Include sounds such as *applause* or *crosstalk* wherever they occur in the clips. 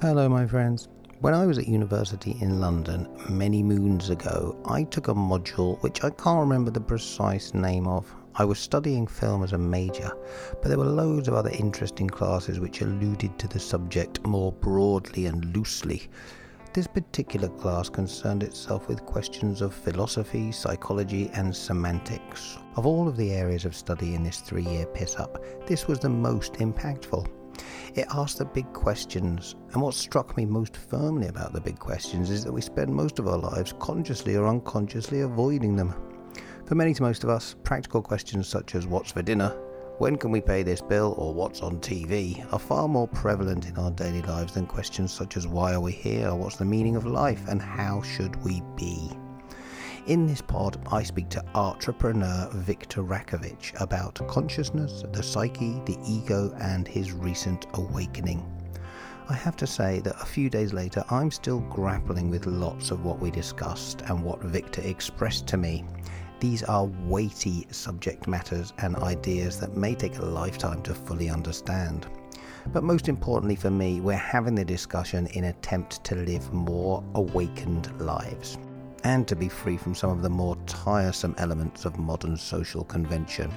Hello, my friends. When I was at university in London many moons ago, I took a module which I can't remember the precise name of. I was studying film as a major, but there were loads of other interesting classes which alluded to the subject more broadly and loosely. This particular class concerned itself with questions of philosophy, psychology, and semantics. Of all of the areas of study in this three year piss up, this was the most impactful. It asked the big questions, and what struck me most firmly about the big questions is that we spend most of our lives consciously or unconsciously avoiding them. For many to most of us, practical questions such as what's for dinner, when can we pay this bill, or what's on TV are far more prevalent in our daily lives than questions such as why are we here, what's the meaning of life, and how should we be. In this pod, I speak to entrepreneur Victor Rakovich about consciousness, the psyche, the ego, and his recent awakening. I have to say that a few days later, I'm still grappling with lots of what we discussed and what Viktor expressed to me. These are weighty subject matters and ideas that may take a lifetime to fully understand. But most importantly for me, we're having the discussion in attempt to live more awakened lives and to be free from some of the more tiresome elements of modern social convention.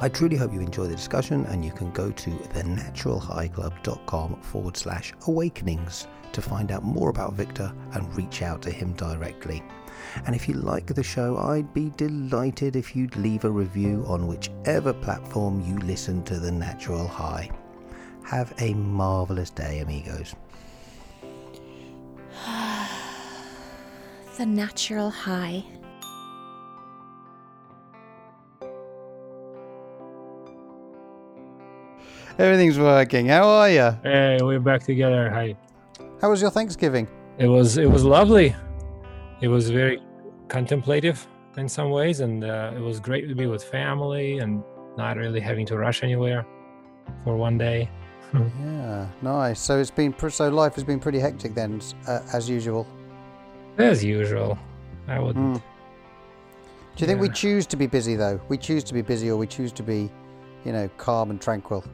I truly hope you enjoy the discussion and you can go to thenaturalhighclub.com forward slash awakenings to find out more about Victor and reach out to him directly. And if you like the show, I'd be delighted if you'd leave a review on whichever platform you listen to The Natural High. Have a marvelous day, amigos. The natural high. Everything's working. How are you? Hey, we're back together. Hi. How was your Thanksgiving? It was it was lovely. It was very contemplative in some ways, and uh, it was great to be with family and not really having to rush anywhere for one day. *laughs* yeah, nice. So it's been so life has been pretty hectic then, uh, as usual. As usual, I would. Mm. Do you think we choose to be busy though? We choose to be busy, or we choose to be, you know, calm and tranquil.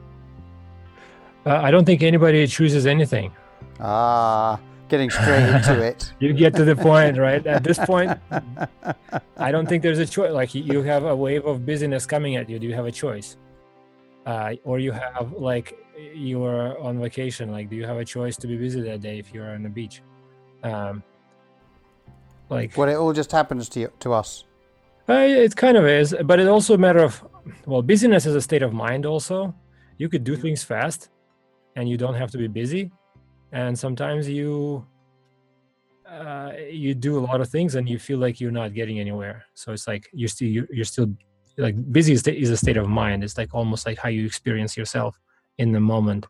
Uh, I don't think anybody chooses anything. Ah, getting straight into *laughs* it. you get to the point, right? At this point, *laughs* I don't think there's a choice. Like you have a wave of busyness coming at you. Do you have a choice? Uh, or you have like you are on vacation. Like, do you have a choice to be busy that day if you're on the beach? Um, like, well, it all just happens to you, to us. Uh, it kind of is, but it's also a matter of well, busyness is a state of mind. Also, you could do things fast, and you don't have to be busy. And sometimes you uh, you do a lot of things, and you feel like you're not getting anywhere. So it's like you're still you're still like busy is a state of mind. It's like almost like how you experience yourself in the moment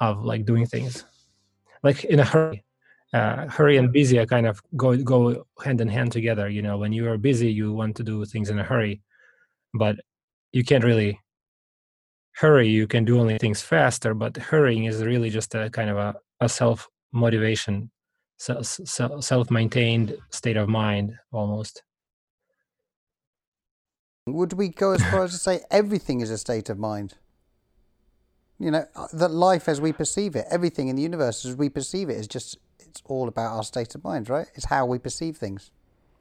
of like doing things, like in a hurry uh, hurry and busy are kind of go go hand in hand together. You know, when you are busy, you want to do things in a hurry, but you can't really hurry. You can do only things faster, but hurrying is really just a kind of a, a self motivation, self maintained state of mind almost. Would we go as far as to say *laughs* everything is a state of mind? You know, uh, that life as we perceive it, everything in the universe as we perceive it is just it's all about our state of mind, right? It's how we perceive things.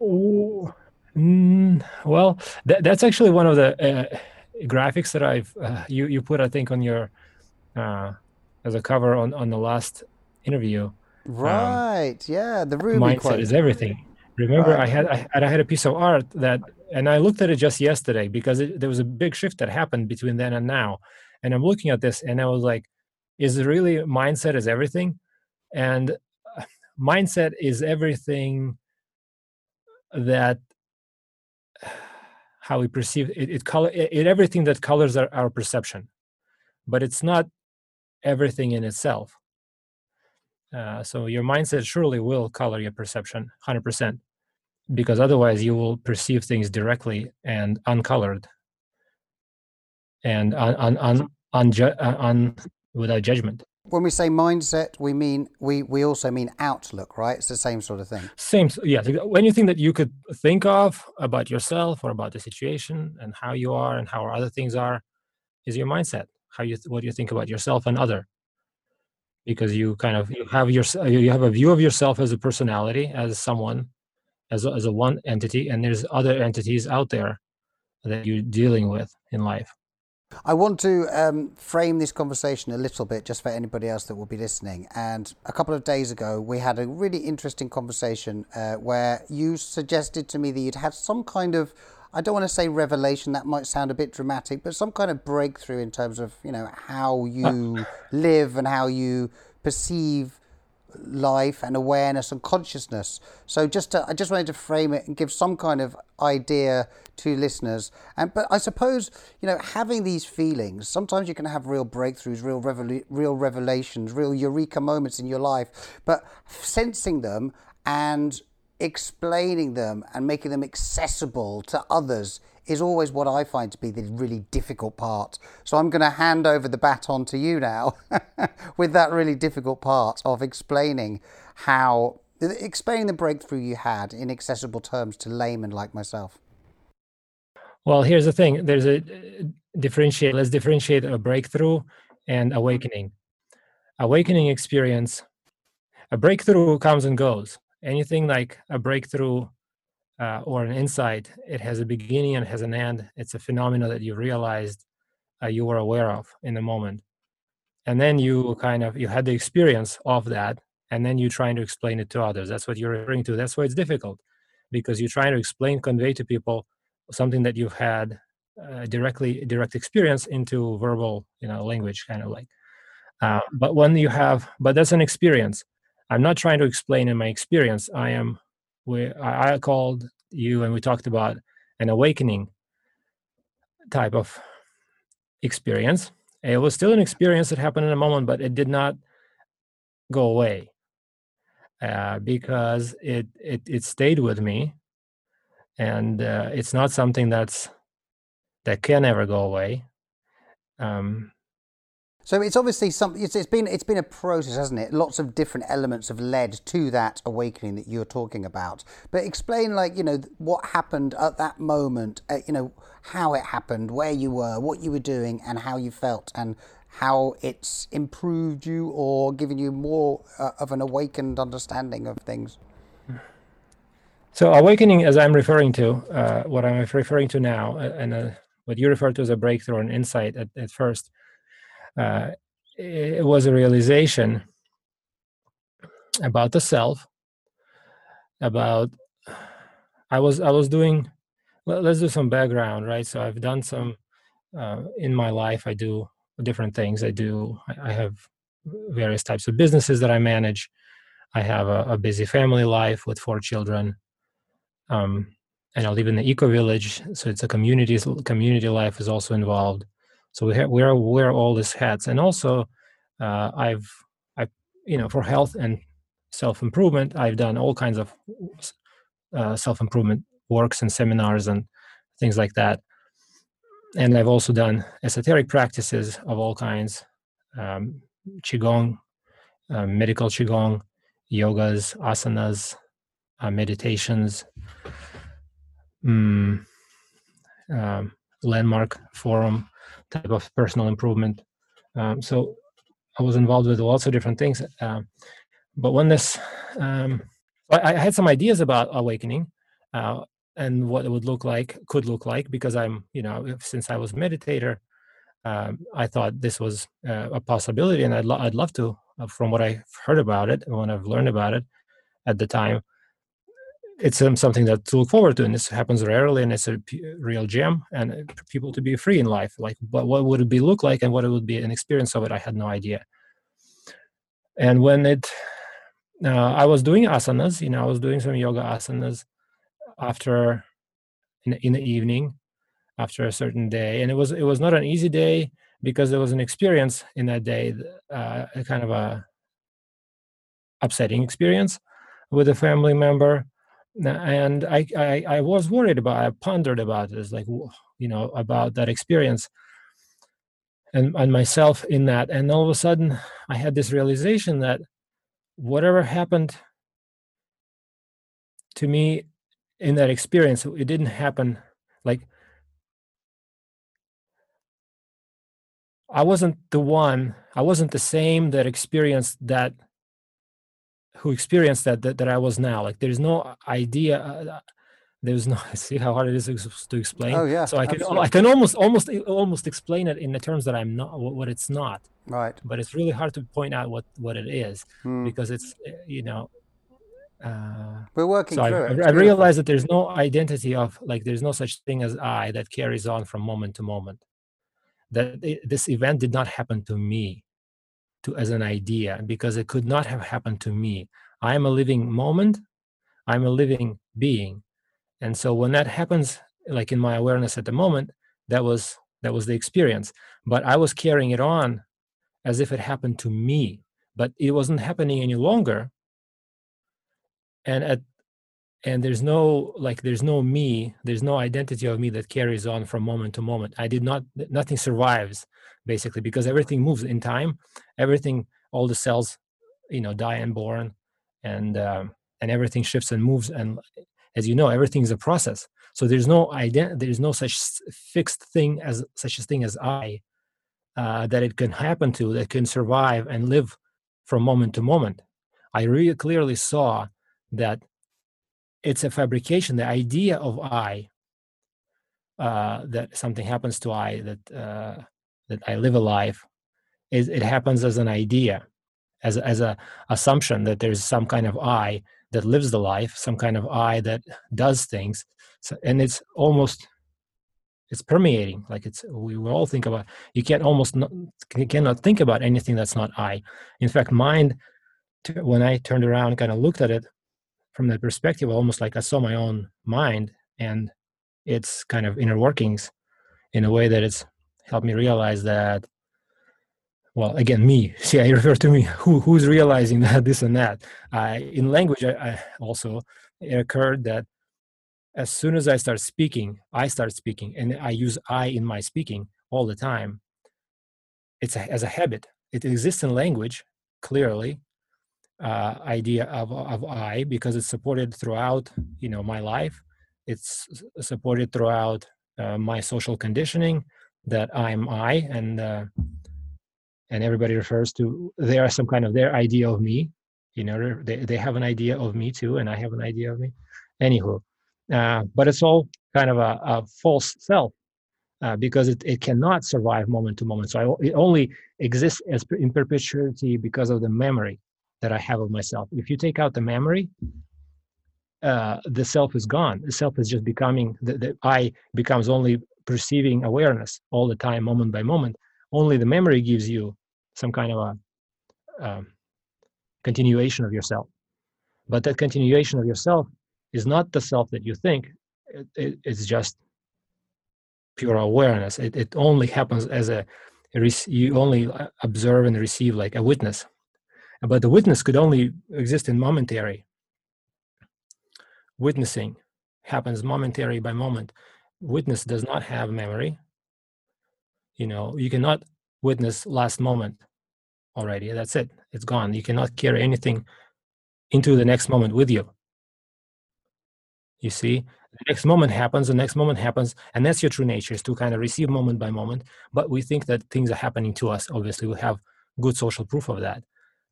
Oh, mm, well, th- that's actually one of the uh, graphics that I've uh, you you put, I think, on your uh, as a cover on on the last interview. Right. Um, yeah. The Rumi mindset quote. is everything. Remember, right. I had I, I had a piece of art that, and I looked at it just yesterday because it, there was a big shift that happened between then and now, and I'm looking at this and I was like, is it really mindset is everything? And mindset is everything that how we perceive it, it color it, it everything that colors our, our perception but it's not everything in itself. Uh, so your mindset surely will color your perception 100% because otherwise you will perceive things directly and uncolored and un, un, un, un, un, uh, un without judgment when we say mindset, we mean we we also mean outlook, right? It's the same sort of thing. Same, yeah. Anything that you could think of about yourself or about the situation and how you are and how other things are, is your mindset. How you what you think about yourself and other. because you kind of you have your uh, you have a view of yourself as a personality as someone as a, as a one entity and there's other entities out there that you're dealing with in life I want to um, frame this conversation a little bit just for anybody else that will be listening. And a couple of days ago, we had a really interesting conversation uh, where you suggested to me that you'd had some kind of, I don't want to say revelation, that might sound a bit dramatic, but some kind of breakthrough in terms of, you know, how you live and how you perceive life and awareness and consciousness. So just to, I just wanted to frame it and give some kind of idea to listeners. And but I suppose you know having these feelings. Sometimes you can have real breakthroughs, real revel- real revelations, real eureka moments in your life. But sensing them and explaining them and making them accessible to others is always what I find to be the really difficult part. So I'm going to hand over the baton to you now *laughs* with that really difficult part of explaining how, explaining the breakthrough you had in accessible terms to laymen like myself. Well, here's the thing there's a differentiate, let's differentiate a breakthrough and awakening. Awakening experience, a breakthrough comes and goes. Anything like a breakthrough uh, or an insight, it has a beginning and has an end. It's a phenomenon that you realized uh, you were aware of in the moment, and then you kind of you had the experience of that, and then you're trying to explain it to others. That's what you're referring to. That's why it's difficult, because you're trying to explain, convey to people something that you've had uh, directly direct experience into verbal, you know, language, kind of like. Uh, but when you have, but that's an experience. I'm not trying to explain in my experience. I am we I, I called you and we talked about an awakening type of experience. It was still an experience that happened in a moment, but it did not go away uh, because it, it it stayed with me, and uh, it's not something that's that can ever go away. Um, so it's obviously something. It's, it's been it's been a process, hasn't it? Lots of different elements have led to that awakening that you're talking about. But explain, like you know, what happened at that moment. Uh, you know, how it happened, where you were, what you were doing, and how you felt, and how it's improved you or given you more uh, of an awakened understanding of things. So awakening, as I'm referring to, uh, what I'm referring to now, uh, and uh, what you refer to as a breakthrough and insight at, at first uh, it was a realization about the self about i was i was doing let's do some background right? So i've done some uh, in my life i do different things. I do i have various types of businesses that i manage. I have a, a busy family life with four children um, and i live in the eco village so it's a community community life is also involved so we have, wear wear all these hats, and also uh, I've I you know for health and self improvement I've done all kinds of uh, self improvement works and seminars and things like that. And I've also done esoteric practices of all kinds, um, qigong, uh, medical qigong, yogas, asanas, uh, meditations. Mm, um, landmark forum type of personal improvement. Um, so I was involved with lots of different things. Uh, but when this, um, I, I, had some ideas about awakening uh, and what it would look like, could look like, because I'm, you know, since I was a meditator, um, I thought this was uh, a possibility, and I'd, lo- I'd love to, uh, from what I've heard about it and when I've learned about it at the time, it's um, something that to look forward to and this happens rarely and it's a p- real gem and people to be free in life like but what would it be look like and what it would be an experience of it i had no idea. And when it uh, i was doing asanas you know i was doing some yoga asanas after in, in the evening after a certain day and it was it was not an easy day because there was an experience in that day uh, a kind of a upsetting experience with a family member and I, I, I was worried about i pondered about this like you know about that experience and and myself in that. And all of a sudden i had this realization that whatever happened to me in that experience it didn't happen like i wasn't the one I wasn't the same that experienced that who experienced that that, that I was now. Like there's no idea. Uh, uh there's no *laughs* see how hard it is to explain. Oh yeah. So I can I can almost almost almost explain it in the terms that I'm not what it's not. Right. But it's really hard to point out what what it is hmm. because it's eh, you know. Uh, We're working so through I, I, I realize that there's no identity of like there's no such thing as I that carries on from moment to moment. That it, this event did not happen to me, to as an idea because it could not have happened to me. I am a living moment. I'm a living being and so when that happens like in my awareness at the moment that was that was the experience but i was carrying it on as if it happened to me but it wasn't happening any longer and at and there's no like there's no me there's no identity of me that carries on from moment to moment. I did not nothing survives basically because everything moves in time. Everything all the cells you know die and born and um, and everything shifts and moves and as you know everything is a process. So there's no ident- there's no such fixed thing as such a thing as i uh, that it can happen to that can survive and live from moment to moment. I really clearly saw that it's a fabrication the idea of i uh, that something happens to i that uh, that i live a life is it happens as an idea as as a assumption that there's some kind of i that lives the life, some kind of I that does things. So, and it's almost it's permeating. Like it's we will all think about. You can't almost not, you cannot think about anything that's not I. In fact, mind. When I turned around, kind of looked at it from that perspective, almost like I saw my own mind and its kind of inner workings in a way that it's helped me realize that well again me. *laughs* See i refer to me who who's realizing *laughs* that this and that. Uh, in language I, I, also it occurred that as soon as i start speaking i start speaking and i use i in my speaking all the time. It's a, as a habit. It exists in language clearly uh, idea of, of i because it's supported throughout you know my life. It's supported throughout uh, my social conditioning that i'm i and uh, and everybody refers to they are some kind of their idea of me you know they, they have an idea of me too and i have an idea of me. Anywho uh, but it's all kind of a, a false self uh, because it, it cannot survive moment to moment. So I, it only exists as in perpetuity because of the memory that i have of myself if you take out the memory uh, the self is gone the self is just becoming the, the i becomes only perceiving awareness all the time moment by moment only the memory gives you some kind of a um, continuation of yourself. But that continuation of yourself is not the self that you think. It, it, it's just pure awareness. It, it only happens as a you only observe and receive like a witness. But the witness could only exist in momentary. Witnessing happens momentary by moment. Witness does not have memory. You know, you cannot witness last moment already. That's it. It's gone. You cannot carry anything into the next moment with you. You see, the next moment happens, the next moment happens, and that's your true nature is to kind of receive moment by moment. But we think that things are happening to us. Obviously, we have good social proof of that.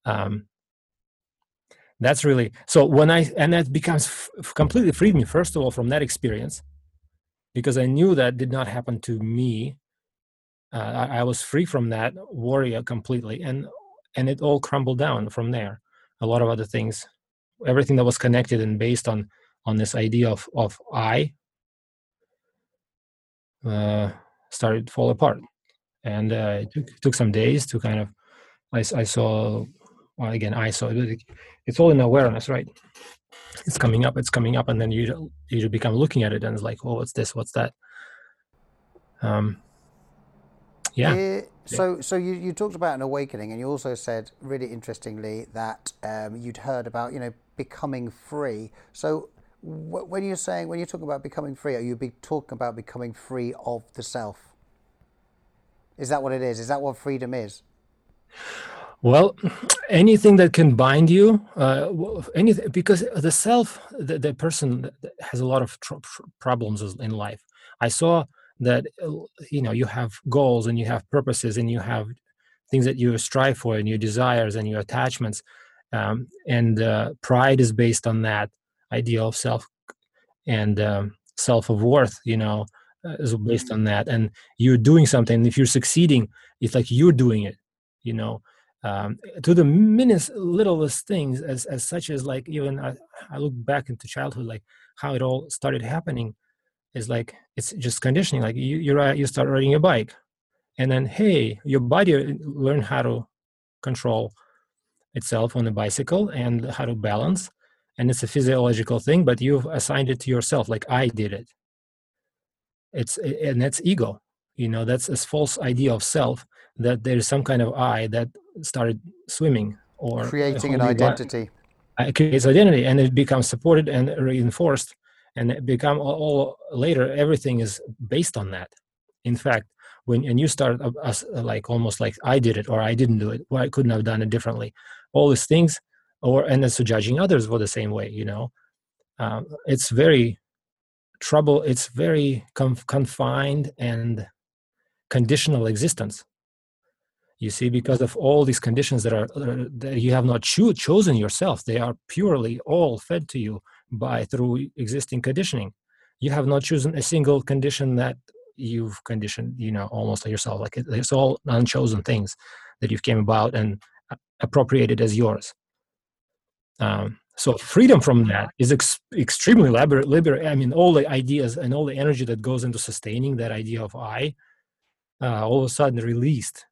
Um, that's really so when I and that becomes f- completely freed me first of all from that experience because I knew that did not happen to me. Uh, I, I, was free from that warrior completely and and it all crumbled down from there. A lot of other things everything that was connected and based on on this idea of of i uh, started to fall apart. And uh, it took, took some days to kind of i, I saw well, again i saw it it's all in awareness right it's coming up it's coming up and then you you become looking at it and it's like oh what's this what's that um yeah. Uh, so, so you, you talked about an awakening, and you also said, really interestingly, that um, you'd heard about you know becoming free. So, wh- when you're saying when you're talking about becoming free, are you be talking about becoming free of the self? Is that what it is? Is that what freedom is? Well, anything that can bind you, uh, anything because the self, the, the person has a lot of tr- problems in life. I saw that uh, you know you have goals and you have purposes and you have things that you strive for and your desires and your attachments um, and uh, pride is based on that idea of self and um, self of worth you know uh, is based on that. And you're doing something if you're succeeding it's like you're doing it you know um, to the minutes littlest things as, as such as like even I, I look back into childhood like how it all started happening is like it's just conditioning like you you're you start riding a bike and then hey your body uh, learn how to control itself on a bicycle and how to balance. And it's a physiological thing but you've assigned it to yourself like i did it. It's and that's ego. You know that's a false idea of self that there's some kind of i that started swimming or uh, creating an identity. Uh, it creates identity and it becomes supported and reinforced and it become all, all later everything is based on that. In fact when and you start as uh, like almost like i did it or i didn't do it or i couldn't have done it differently. All these things or and then so judging others for the same way you know? Um, it's very trouble it's very conf- confined and conditional existence you see because of all these conditions that are uh, that you have not cho- chosen yourself they are purely all fed to you by through existing conditioning. You have not chosen a single condition that you've conditioned you know almost yourself. Like it's all unchosen things that you've came about and appropriated as yours. Um, so freedom from that is ex- extremely liber- liber- i mean all the ideas and all the energy that goes into sustaining that idea of i uh, all of a sudden released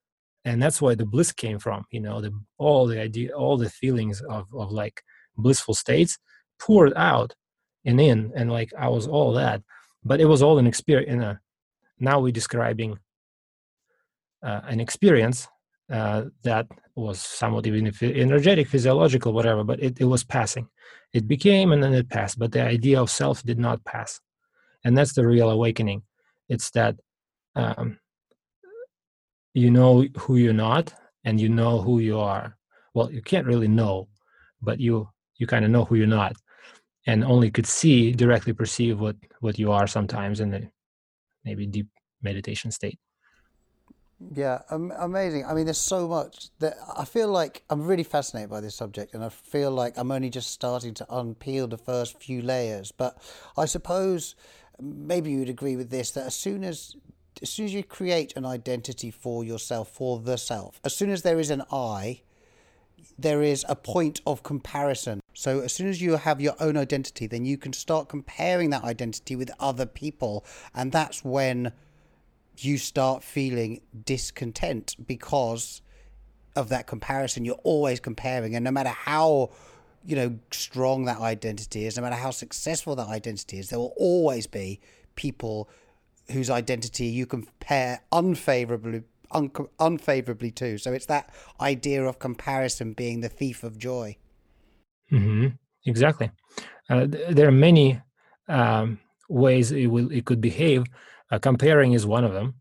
and that's why the bliss came from you know the all the idea all the feelings of, of like blissful states poured out and in and like i was all that but it was all an experience in a now we're describing uh, an experience uh, that was somewhat even if energetic, physiological, whatever, but it, it was passing. It became and then it passed, but the idea of self did not pass. And that's the real awakening. It's that um, you know who you're not and you know who you are. Well, you can't really know, but you you kind of know who you're not and only could see directly perceive what what you are sometimes in the maybe deep meditation state yeah, amazing. I mean, there's so much that I feel like I'm really fascinated by this subject, and I feel like I'm only just starting to unpeel the first few layers. But I suppose maybe you would agree with this that as soon as as soon as you create an identity for yourself, for the self, as soon as there is an I, there is a point of comparison. So as soon as you have your own identity, then you can start comparing that identity with other people, and that's when you start feeling discontent because of that comparison. You're always comparing, and no matter how you know strong that identity is, no matter how successful that identity is, there will always be people whose identity you compare unfavorably un- unfavorably to. So it's that idea of comparison being the thief of joy. Mm-hmm. Exactly. Uh, th- there are many um, ways it will it could behave uh, comparing is one of them.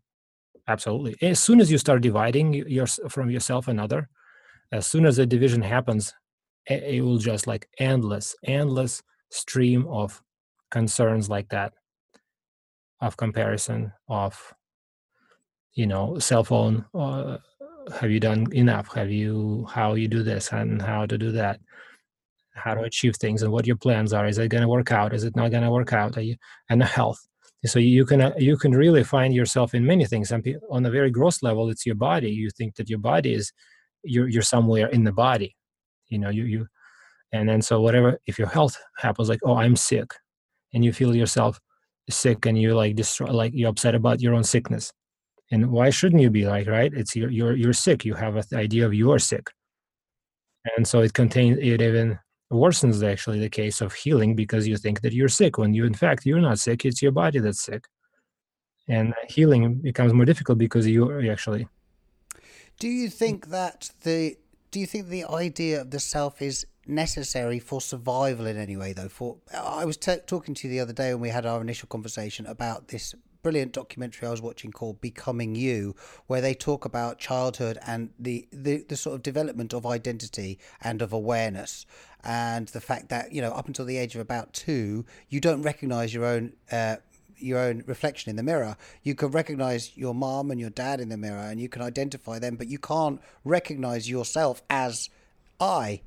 Absolutely. As soon as you start dividing your, from yourself another, as soon as the division happens, it, it will just like endless, endless stream of concerns like that, of comparison, of you know, cell phone. Uh, have you done enough? Have you how you do this and how to do that? How to achieve things and what your plans are? Is it going to work out? Is it not going to work out? You and the health so you can uh, you can really find yourself in many things on a very gross level it's your body you think that your body is you're, you're somewhere in the body you know you you and then so whatever if your health happens like oh i'm sick and you feel yourself sick and you're like destroy like you're upset about your own sickness. And why shouldn't you be like right? It's you're you're, you're sick. You have an idea of you're sick. And so it contains it even worsens actually the case of healing because you think that you're sick when you in fact you're not sick. It's your body that's sick. And healing becomes more difficult because you actually. Do you think that the do you think the idea of the self is necessary for survival in any way though for i was t- talking to you the other day when we had our initial conversation about this brilliant documentary I was watching called Becoming You, where they talk about childhood and the, the, the sort of development of identity and of awareness. And the fact that, you know, up until the age of about two, you don't recognize your own uh, your own reflection in the mirror. You can recognize your mom and your dad in the mirror, and you can identify them, but you can't recognize yourself as I.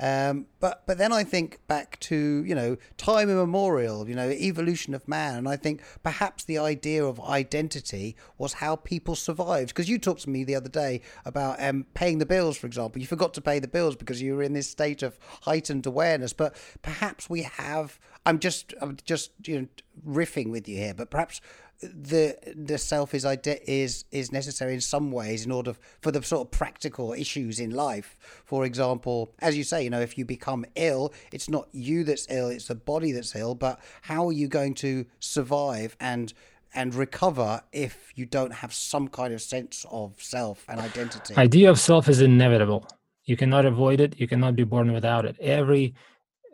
Um, but but then I think back to you know time immemorial, you know evolution of man, and I think perhaps the idea of identity was how people survived. Because you talked to me the other day about um, paying the bills, for example. You forgot to pay the bills because you were in this state of heightened awareness. But perhaps we have. I'm just I'm just you know riffing with you here, but perhaps the the self is is is necessary in some ways in order for the sort of practical issues in life. For example, as you say, you know, if you become ill, it's not you that's ill; it's the body that's ill. But how are you going to survive and and recover if you don't have some kind of sense of self and identity? Idea of self is inevitable. You cannot avoid it. You cannot be born without it. Every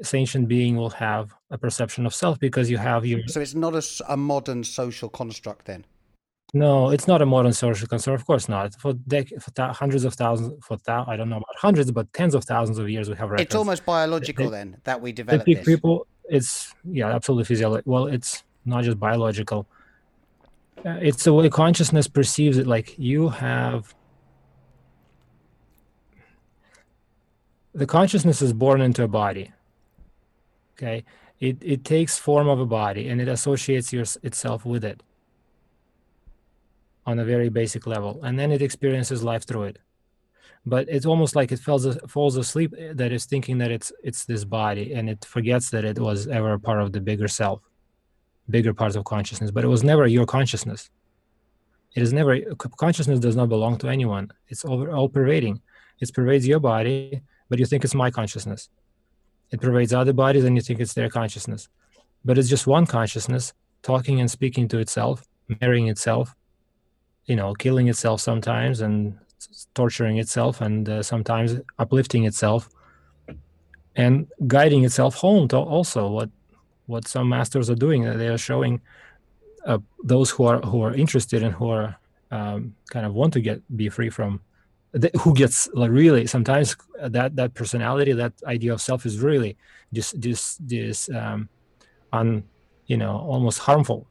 sentient being will have a perception of self because you have your. So it's not a, a modern social construct then. No, it's not a modern social construct. Of course not. For, dec- for th- hundreds of thousands, for th- I don't know about hundreds, but tens of thousands of years, we have records. It's almost biological then that we develop this. People, it's yeah, absolutely physiological. Well, it's not just biological. Uh, it's the way consciousness perceives it. Like you have the consciousness is born into a body okay? It it takes form of a body and it associates your, itself with it on a very basic level and then it experiences life through it. But it's almost like it falls falls asleep eh, that is thinking that it's it's this body and it forgets that it was ever a part of the bigger self bigger parts of consciousness but it was never your consciousness. It is never consciousness does not belong to anyone. It's all, all pervading it pervades your body but you think it's my consciousness it pervades other bodies and you think it's their consciousness. But it's just one consciousness talking and speaking to itself marrying itself you know killing itself sometimes and torturing itself and uh, sometimes uplifting itself and guiding itself home to also what what some masters are doing. That they are showing uh, those who are who are interested and who are um, kind of want to get be free from who gets like really sometimes that that personality that idea of self is really just this this um on you know almost harmful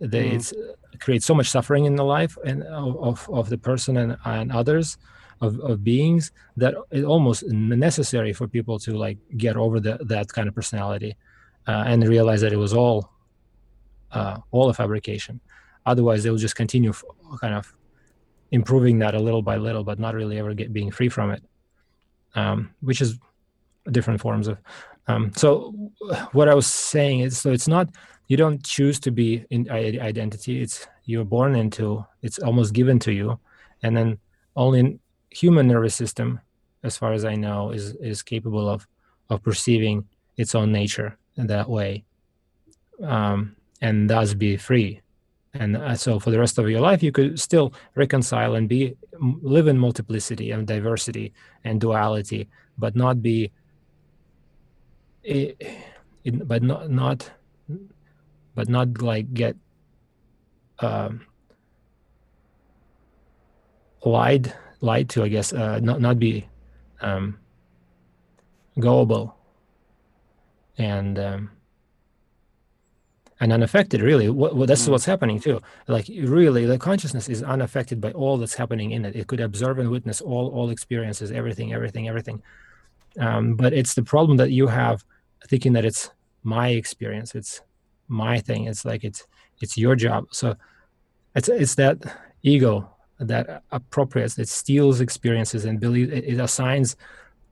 that mm. it's it creates so much suffering in the life and of of the person and, and others of, of beings that it's almost necessary for people to like get over the, that kind of personality uh, and realize that it was all uh, all a fabrication otherwise they will just continue kind of improving that a little by little, but not really ever get being free from it, um, which is different forms of. Um, so what I was saying is, so it's not you don't choose to be in identity. It's you're born into. It's almost given to you, and then only human nervous system, as far as I know, is is capable of of perceiving its own nature in that way, um, and thus be free and uh, so for the rest of your life you could still reconcile and be live in multiplicity and diversity and duality but not be it, it, but not not but not like get um, lied lied to i guess uh, not not be um, gullible. And um, and unaffected really. What, that's mm. what's happening too. Like really the consciousness is unaffected by all that's happening in it. It could observe and witness all all experiences everything everything everything. Um, but it's the problem that you have thinking that it's my experience it's my thing it's like it's it's your job. So it's it's that ego that appropriates it steals experiences and believe it, it assigns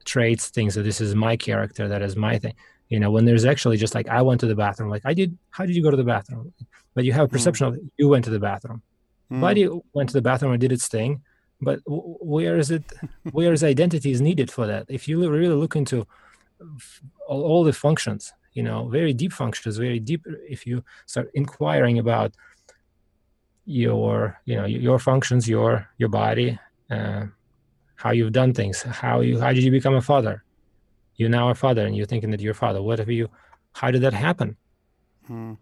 traits things that this is my character that is my thing you know when there's actually just like i went to the bathroom like i did how did you go to the bathroom but you have a hmm. perception mm. of you went to the bathroom mm. body went to the bathroom and did its thing but where is it *laughs* where is identity is needed for that if you really look into all, all the functions you know very deep functions very deep if you start inquiring about your you know your functions your your body uh, how you've done things how you how did you become a father you're now a father and you're thinking that you're a father. What have you, how did that happen? Hmm.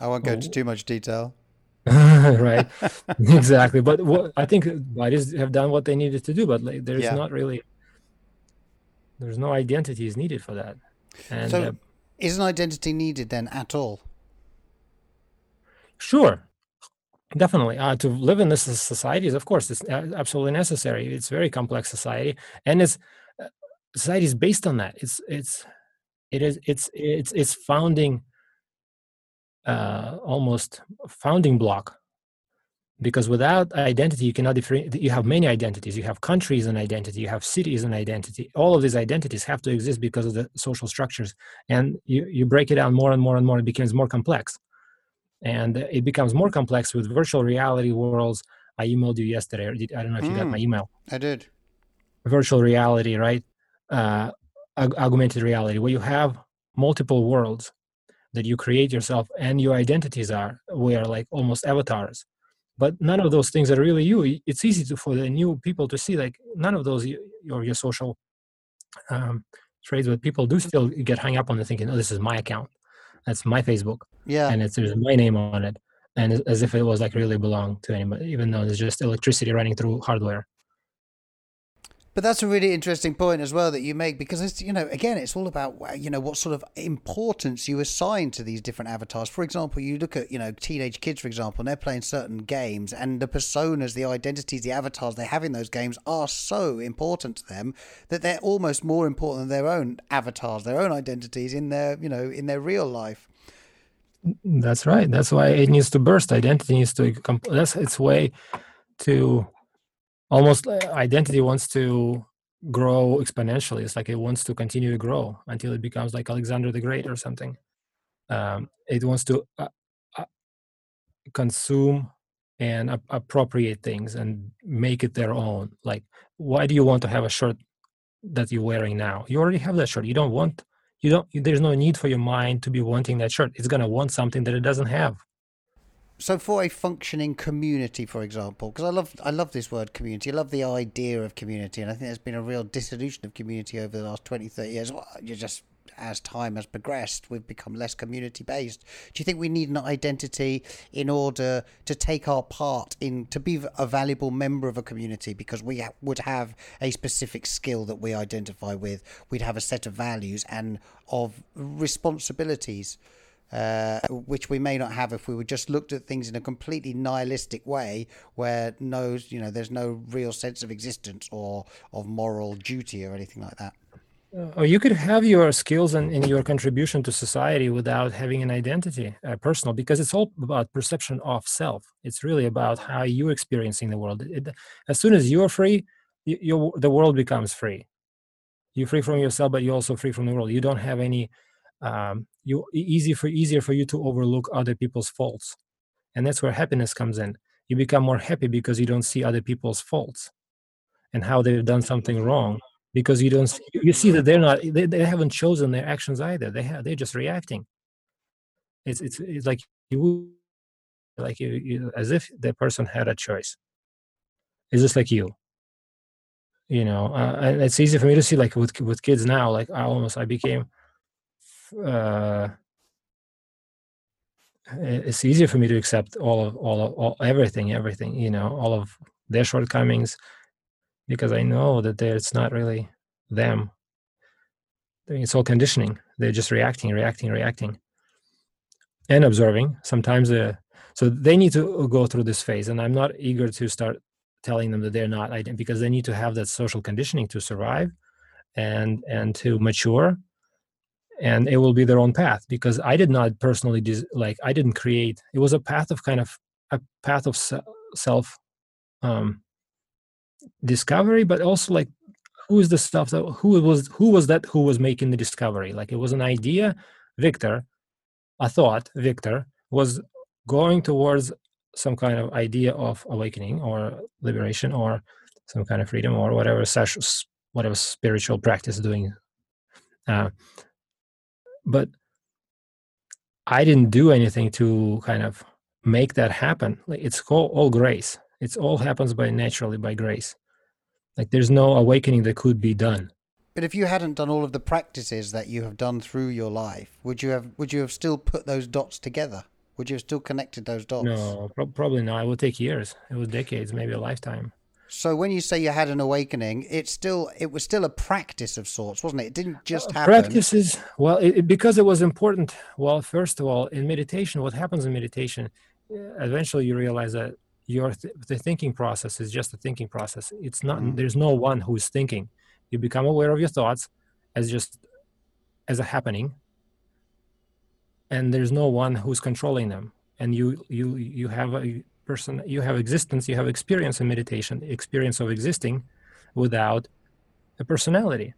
I won't go into too much detail. *laughs* right, *laughs* exactly. But what, I think bodies have done what they needed to do, but like, there's yeah. not really, there's no identity is needed for that. And, so, uh, is an identity needed then at all? Sure, definitely. Uh, to live in this society is, of course, it's absolutely necessary. It's very complex society, and it's uh, society is based on that. It's it's it is it's it's it's founding uh, almost founding block because without identity you cannot different you have many identities. You have countries and identity you have cities and identity. All of these identities have to exist because of the social structures. And you, you break it down more and more and more it becomes more complex. And it becomes more complex with virtual reality worlds. I emailed you yesterday i don't know if you got my hmm. email. I did. Virtual reality right uh, augmented reality where you have multiple worlds that you create yourself and your identities are we are like almost avatars. But none of those things are really you. It's easy to, for the new people to see like none of those your your social um, traits but people do still get hung up on the thinking oh this is my account. That's my facebook. Yeah. And it's there's my name on it. And as if it was like really belong to anybody even though it's just electricity running through hardware but that's a really interesting point as well that you make because it's you know again it's all about uh, you know what sort of importance you assign to these different avatars. For example, you look at you know teenage kids for example, and they're playing certain games, and the personas, the identities, the avatars they have in those games are so important to them that they're almost more important than their own avatars, their own identities in their you know in their real life. That's right. That's why it needs to burst. Identity needs to. That's its way to almost uh, identity wants to grow exponentially. It's like it wants to continue to grow until it becomes like Alexander the Great or something. Um, it wants to uh, uh, consume and ap- appropriate things and make it their own. Like, why do you want to have a shirt that you're wearing now? You already have that shirt. You don't want. You don't. There's no need for your mind to be wanting that shirt. It's gonna want something that it doesn't have so for a functioning community, for example, because I love I love this word community. I love the idea of community, and I think there's been a real dissolution of community over the last 20, 30 years. Well, you just as time has progressed, we've become less community based. Do you think we need an identity in order to take our part in to be a valuable member of a community because we ha- would have a specific skill that we identify with, we'd have a set of values and of responsibilities uh, which we may not have if we were just looked at things in a completely nihilistic way, where no, you know, there's no real sense of existence or of moral duty or anything like that. Or you could have your skills and, and your contribution to society without having an identity, uh, personal, because it's all about perception of self. It's really about how you're experiencing the world. It, as soon as you're free, you, the world becomes free. You're free from yourself, but you're also free from the world. You don't have any um, you easy for easier for you to overlook other people's faults. And that's where happiness comes in. You become more happy because you don't see other people's faults and how they've done something wrong because you don't you see that they're not they, they haven't chosen their actions either. They have they're just reacting. It's it's, it's like you like you, you as if the person had a choice. It's just like you. You know uh, and it's easy for me to see like with with kids now like i almost i became uh, it's easier for me to accept all of all of all, everything everything you know all of their shortcomings because i know that it's not really them. It's all conditioning. They're just reacting reacting reacting and observing. Sometimes uh, so they need to go through this phase and i'm not eager to start telling them that they're not because they need to have that social conditioning to survive and and to mature and it will be their own path because i did not personally like i didn't create it was a path of kind of a path of self um discovery but also like who is the stuff that who was who was that who was making the discovery? Like it was an idea victor a thought victor was going towards some kind of idea of awakening or liberation or some kind of freedom or whatever session whatever spiritual practice doing uh, but I didn't do anything to kind of make that happen. Like it's all, all grace. It's all happens by naturally by grace. Like there's no awakening that could be done. But if you hadn't done all of the practices that you have done through your life, would you have would you have still put those dots together? Would you have still connected those dots? No, pro- probably not. It would take years. It was decades, maybe a lifetime. So when you say you had an awakening, it's still it was still a practice of sorts, wasn't it? It didn't just happen. Practices, well, it, because it was important. Well, first of all, in meditation, what happens in meditation eventually you realize that your th- the thinking process is just a thinking process it's not Mhm. there's no one who's thinking you become aware of your thoughts as just as a happening and there's no one who's controlling them and you you you have a person you have existence you have experience in meditation experience of existing without a personality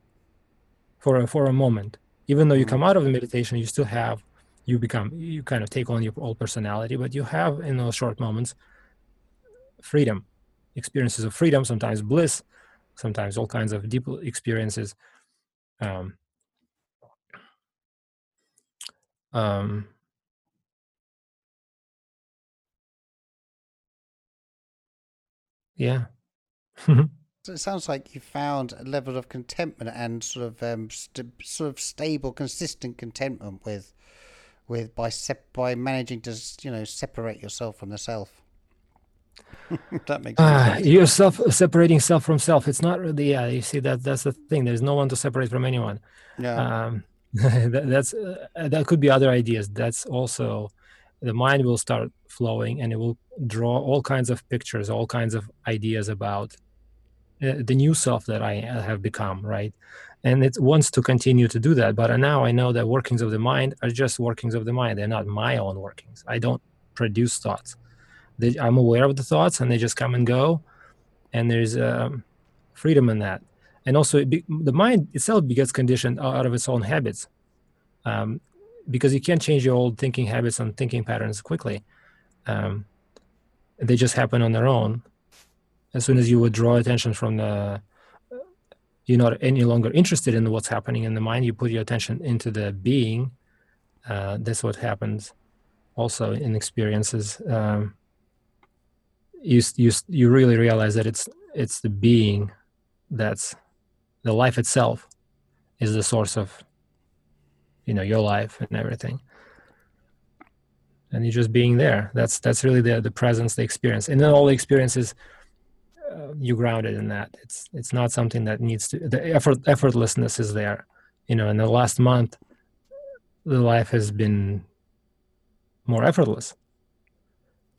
for a, for a moment even though you Mhm. come out of the meditation you still have you become you kind of take on your old personality but you have in those short moments freedom experiences of freedom sometimes bliss sometimes all kinds of deep experiences um, um, yeah *laughs* So it sounds like you found a level of contentment and sort of um, st- sort of stable, consistent contentment with with by sep- by managing to you know separate yourself from the self. *laughs* that makes Ah, sense. you're self separating self from self it's not really yeah you see that that's the thing there's no one to separate from anyone Yeah. um, *laughs* that, that's uh, that could be other ideas that's also the mind will start flowing and it will draw all kinds of pictures all kinds of ideas about uh, the new self that i have become right? And it wants to continue to do that but now i know that workings of the mind are just workings of the mind. They're not my own workings. I don't produce thoughts. I'm aware of the thoughts and they just come and go and there's um, freedom in that. And also be, the mind itself gets conditioned out of its own habits. Um, because you can't change your old thinking habits and thinking patterns quickly. Um, they just happen on their own. As soon as you withdraw attention from the you're not any longer interested in what's happening in the mind you put your attention into the being uh, that's what happens also in experiences. Um, you, you you really realize that it's it's the being that's the life itself is the source of you know your life and everything. And you're just being there. That's that's really the the presence the experience. And then all the experiences uh, you grounded in that. It's it's not something that needs to the effort effortlessness is there. You know in the last month the life has been more effortless.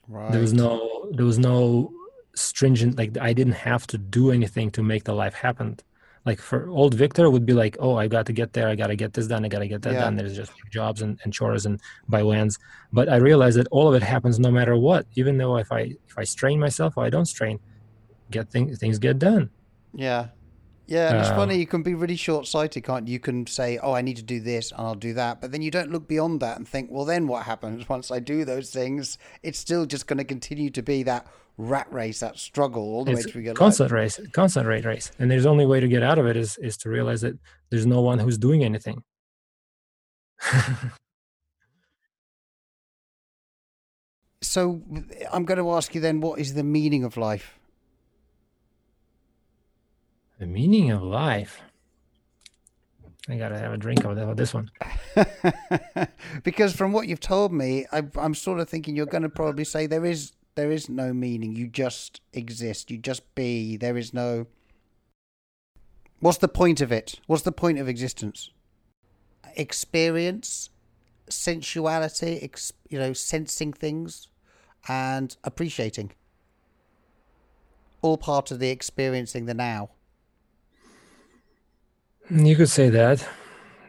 Right. there was no there was no stringent like i didn't have to do anything to make the life happen like for old victor would be like oh i got to get there i got to get this done i got to get that Yeah. done there's just jobs and, and chores and by lands but i realized that all of it happens no matter what even though if i if i strain myself or i don't strain get things things get done Yeah. Yeah, and it's Um, funny, you can be really short sighted, can't you? You can say, Oh, I need to do this and I'll do that. But then you don't look beyond that and think, Well, then what happens *laughs* once I do those things? It's still just going to continue to be that rat race, that struggle all the way it's through your life. constant race constant rate race and there's only way to get out of it is is to realize that there's no one who's doing anything *laughs* So I'm going to ask you then, what is the meaning of life? the meaning of life i gotta have a drink of this one *laughs* because from what you've told me, I, I'm sort of thinking you're going to probably say there is there is no meaning. You just exist. You just be. There is no. What's the point of it? What's the point of existence? Experience, sensuality, ex, you know, sensing things, and appreciating. All part of the experiencing the now. You could say that.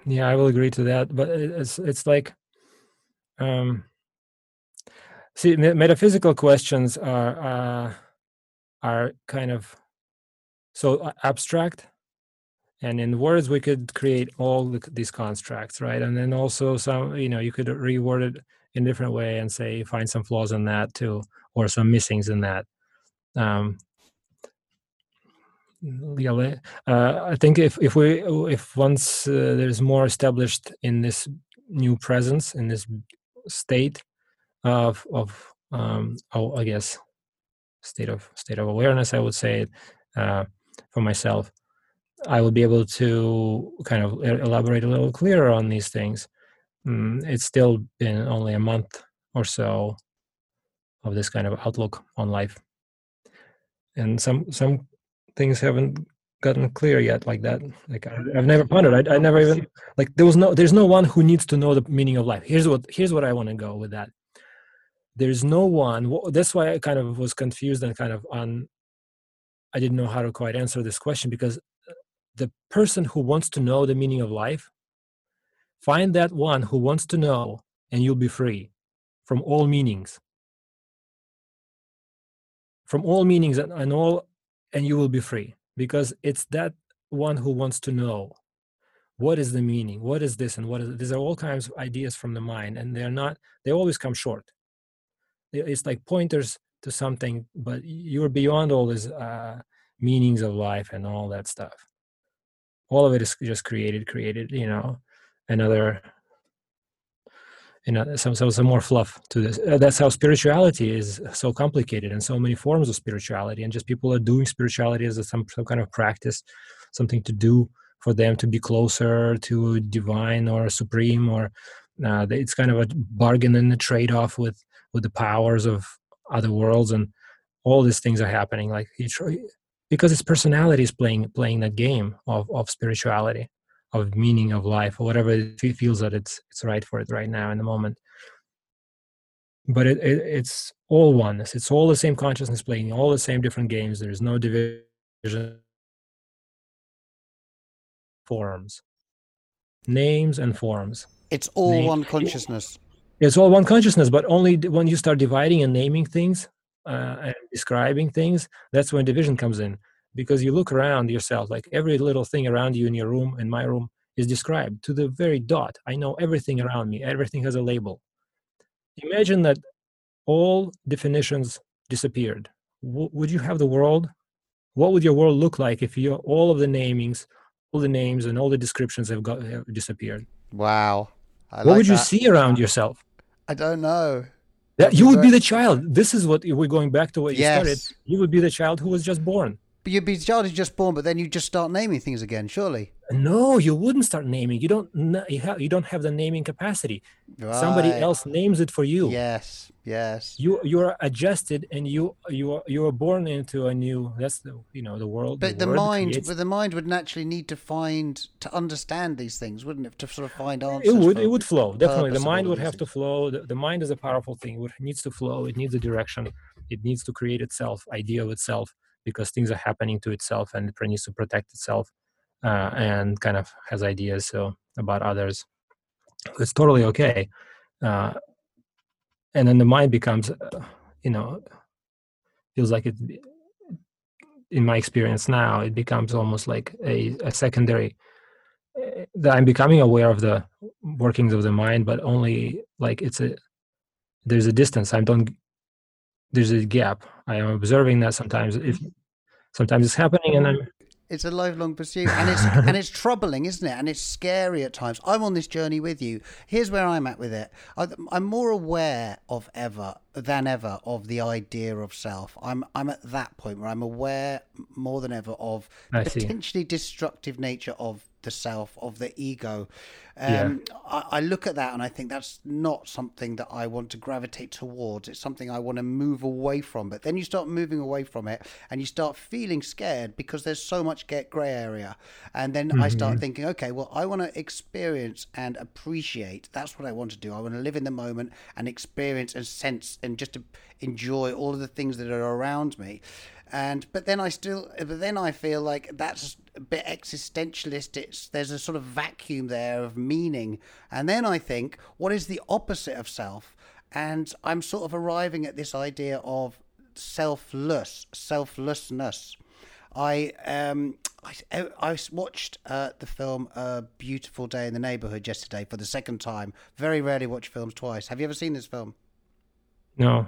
Yeah, I will agree to that. But it's it's like, um, see, me- metaphysical questions are uh, are kind of so abstract, and in words we could create all the, these constructs, right? And then also some, you know, you could reword it in a different way and say find some flaws in that too, or some missings in that. Um, yeah, uh, I think if if we if once uh, there's more established in this new presence in this state of of um, oh, I guess state of state of awareness, I would say uh, for myself, I would be able to kind of elaborate a little clearer on these things. Mm, it's still been only a month or so of this kind of outlook on life, and some some things haven't gotten clear yet like that. Like I, i've never pondered I, I never even like there was no there's no one who needs to know the meaning of life. Here's what here's what i want to go with that there's no one that's why i kind of was confused and kind of on i didn't know how to quite answer this question because uh, the person who wants to know the meaning of life find that one who wants to know and you'll be free from all meanings. From all meanings and, and all and you will be free because it's that one who wants to know what is the meaning what is this and what is these are all kinds of ideas from the mind and they're not they always come short it's like pointers to something but you're beyond all these uh, meanings of life and all that stuff. All of it is just created created you know another you know some, some, some more fluff to this. Uh, that's how spirituality is so complicated and so many forms of spirituality and just people are doing spirituality as a, some, some kind of practice something to do for them to be closer to divine or supreme or uh, it's kind of a bargain and a trade-off with with the powers of other worlds and all these things are happening like he because his personality is playing playing that game of, of spirituality of meaning of life or whatever it feels that it's it's right for it right now in the moment. But it, it, it's all oneness. It's all the same consciousness playing all the same different games. There's no division. Forms. Names and forms. It's all Name, one consciousness it's all one consciousness but only when you start dividing and naming things uh, and describing things that's when division comes in. Because you look around yourself like every little thing around you in your room in my room is described to the very dot. I know everything around me. Everything has a label. Imagine that all definitions disappeared. W- would you have the world? What would your world look like if you all of the namings all the names and all the descriptions have got have disappeared? Wow. I what like would you see around yourself i don't know. That you would be the child. This is what we're going back to what you yes. started you would be the child who was just born you'd be child is just born, but then you just start naming things again, surely. No, you wouldn't start naming. You don't. You have. You don't have the naming capacity. Right. Somebody else names it for you. Yes. Yes. You you are adjusted, and you you are you are born into a new. That's the you know the world. But the, the mind, creates, but the mind would naturally need to find to understand these things, wouldn't it? To sort of find answers. It would. It would flow definitely. The mind would have to flow. The, the mind is a powerful thing. It needs to flow. It needs a direction. It needs to create itself, idea of itself because things are happening to itself and it needs to protect itself uh, and kind of has ideas so about others. It's totally okay uh, and then the mind becomes uh, you know feels like it in my experience now it becomes almost like a, a secondary that i'm becoming aware of the workings of the mind but only like it's a there's a distance. I don't there's a gap. I am observing that sometimes. If sometimes it's happening, and I'm. It's a lifelong pursuit, and it's and it's troubling, isn't it? And it's scary at times. I'm on this journey with you. Here's where I'm at with it. I'm more aware of ever than ever of the idea of self. I'm I'm at that point where I'm aware more than ever of the potentially destructive nature of the self, of the ego. Um, yeah. I, I, look at that and I think that's not something that I want to gravitate towards. It's something I want to move away from. But then you start moving away from it and you start feeling scared because there's so much get grey area. And then mm-hmm. I start thinking, okay, well, I want to experience and appreciate. That's what I want to do. I want to live in the moment and experience and sense and just to enjoy all of the things that are around me and but then I still but then I feel like that's bit existentialist it's there's a sort of vacuum there of meaning and then I think what is the opposite of self and I'm sort of arriving at this idea of selfless selflessness I um I, I watched uh, the film A Beautiful Day in the Neighborhood yesterday for the second time. Very rarely watch films twice. Have you ever seen this film? No.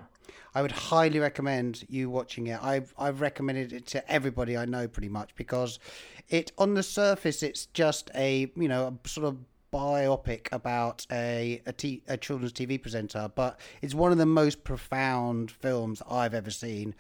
I would highly recommend you watching it. I've I've recommended it to everybody I know pretty much because it on the surface it's just a you know a sort of biopic about a a, t- a children's TV presenter, but it's one of the most profound films I've ever seen.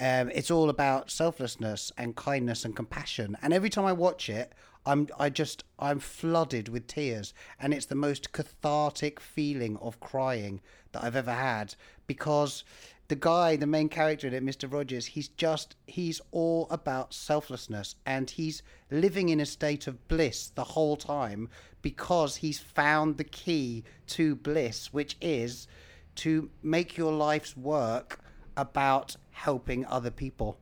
Um, it's all about selflessness and kindness and compassion, and every time I watch it, I'm I just I'm flooded with tears, and it's the most cathartic feeling of crying that I've ever had because the guy, the main character in it, Mr. Rogers, he's just, he's all about selflessness and he's living in a state of bliss the whole time because he's found the key to bliss, which is to make your life's work about helping other people.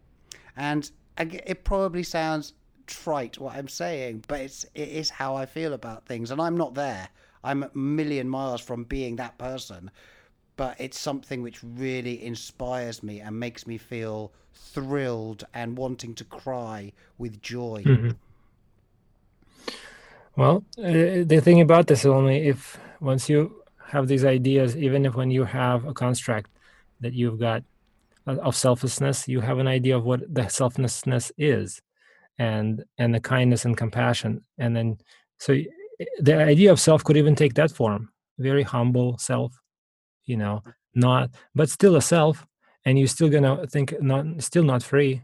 And it probably sounds trite what I'm saying, but it's it is how I feel about things, and I'm not there. I'm a million miles from being that person, but it's something which really inspires me and makes me feel thrilled and wanting to cry with joy. Mm-hmm. Well, uh, the thing about this is only if once you have these ideas, even if when you have a construct that you've got uh, of selflessness, you have an idea of what the selflessness is, and and the kindness and compassion, and then so the idea of self could even take that form, very humble self, you know, not but still a self, and you're still gonna think not still not free.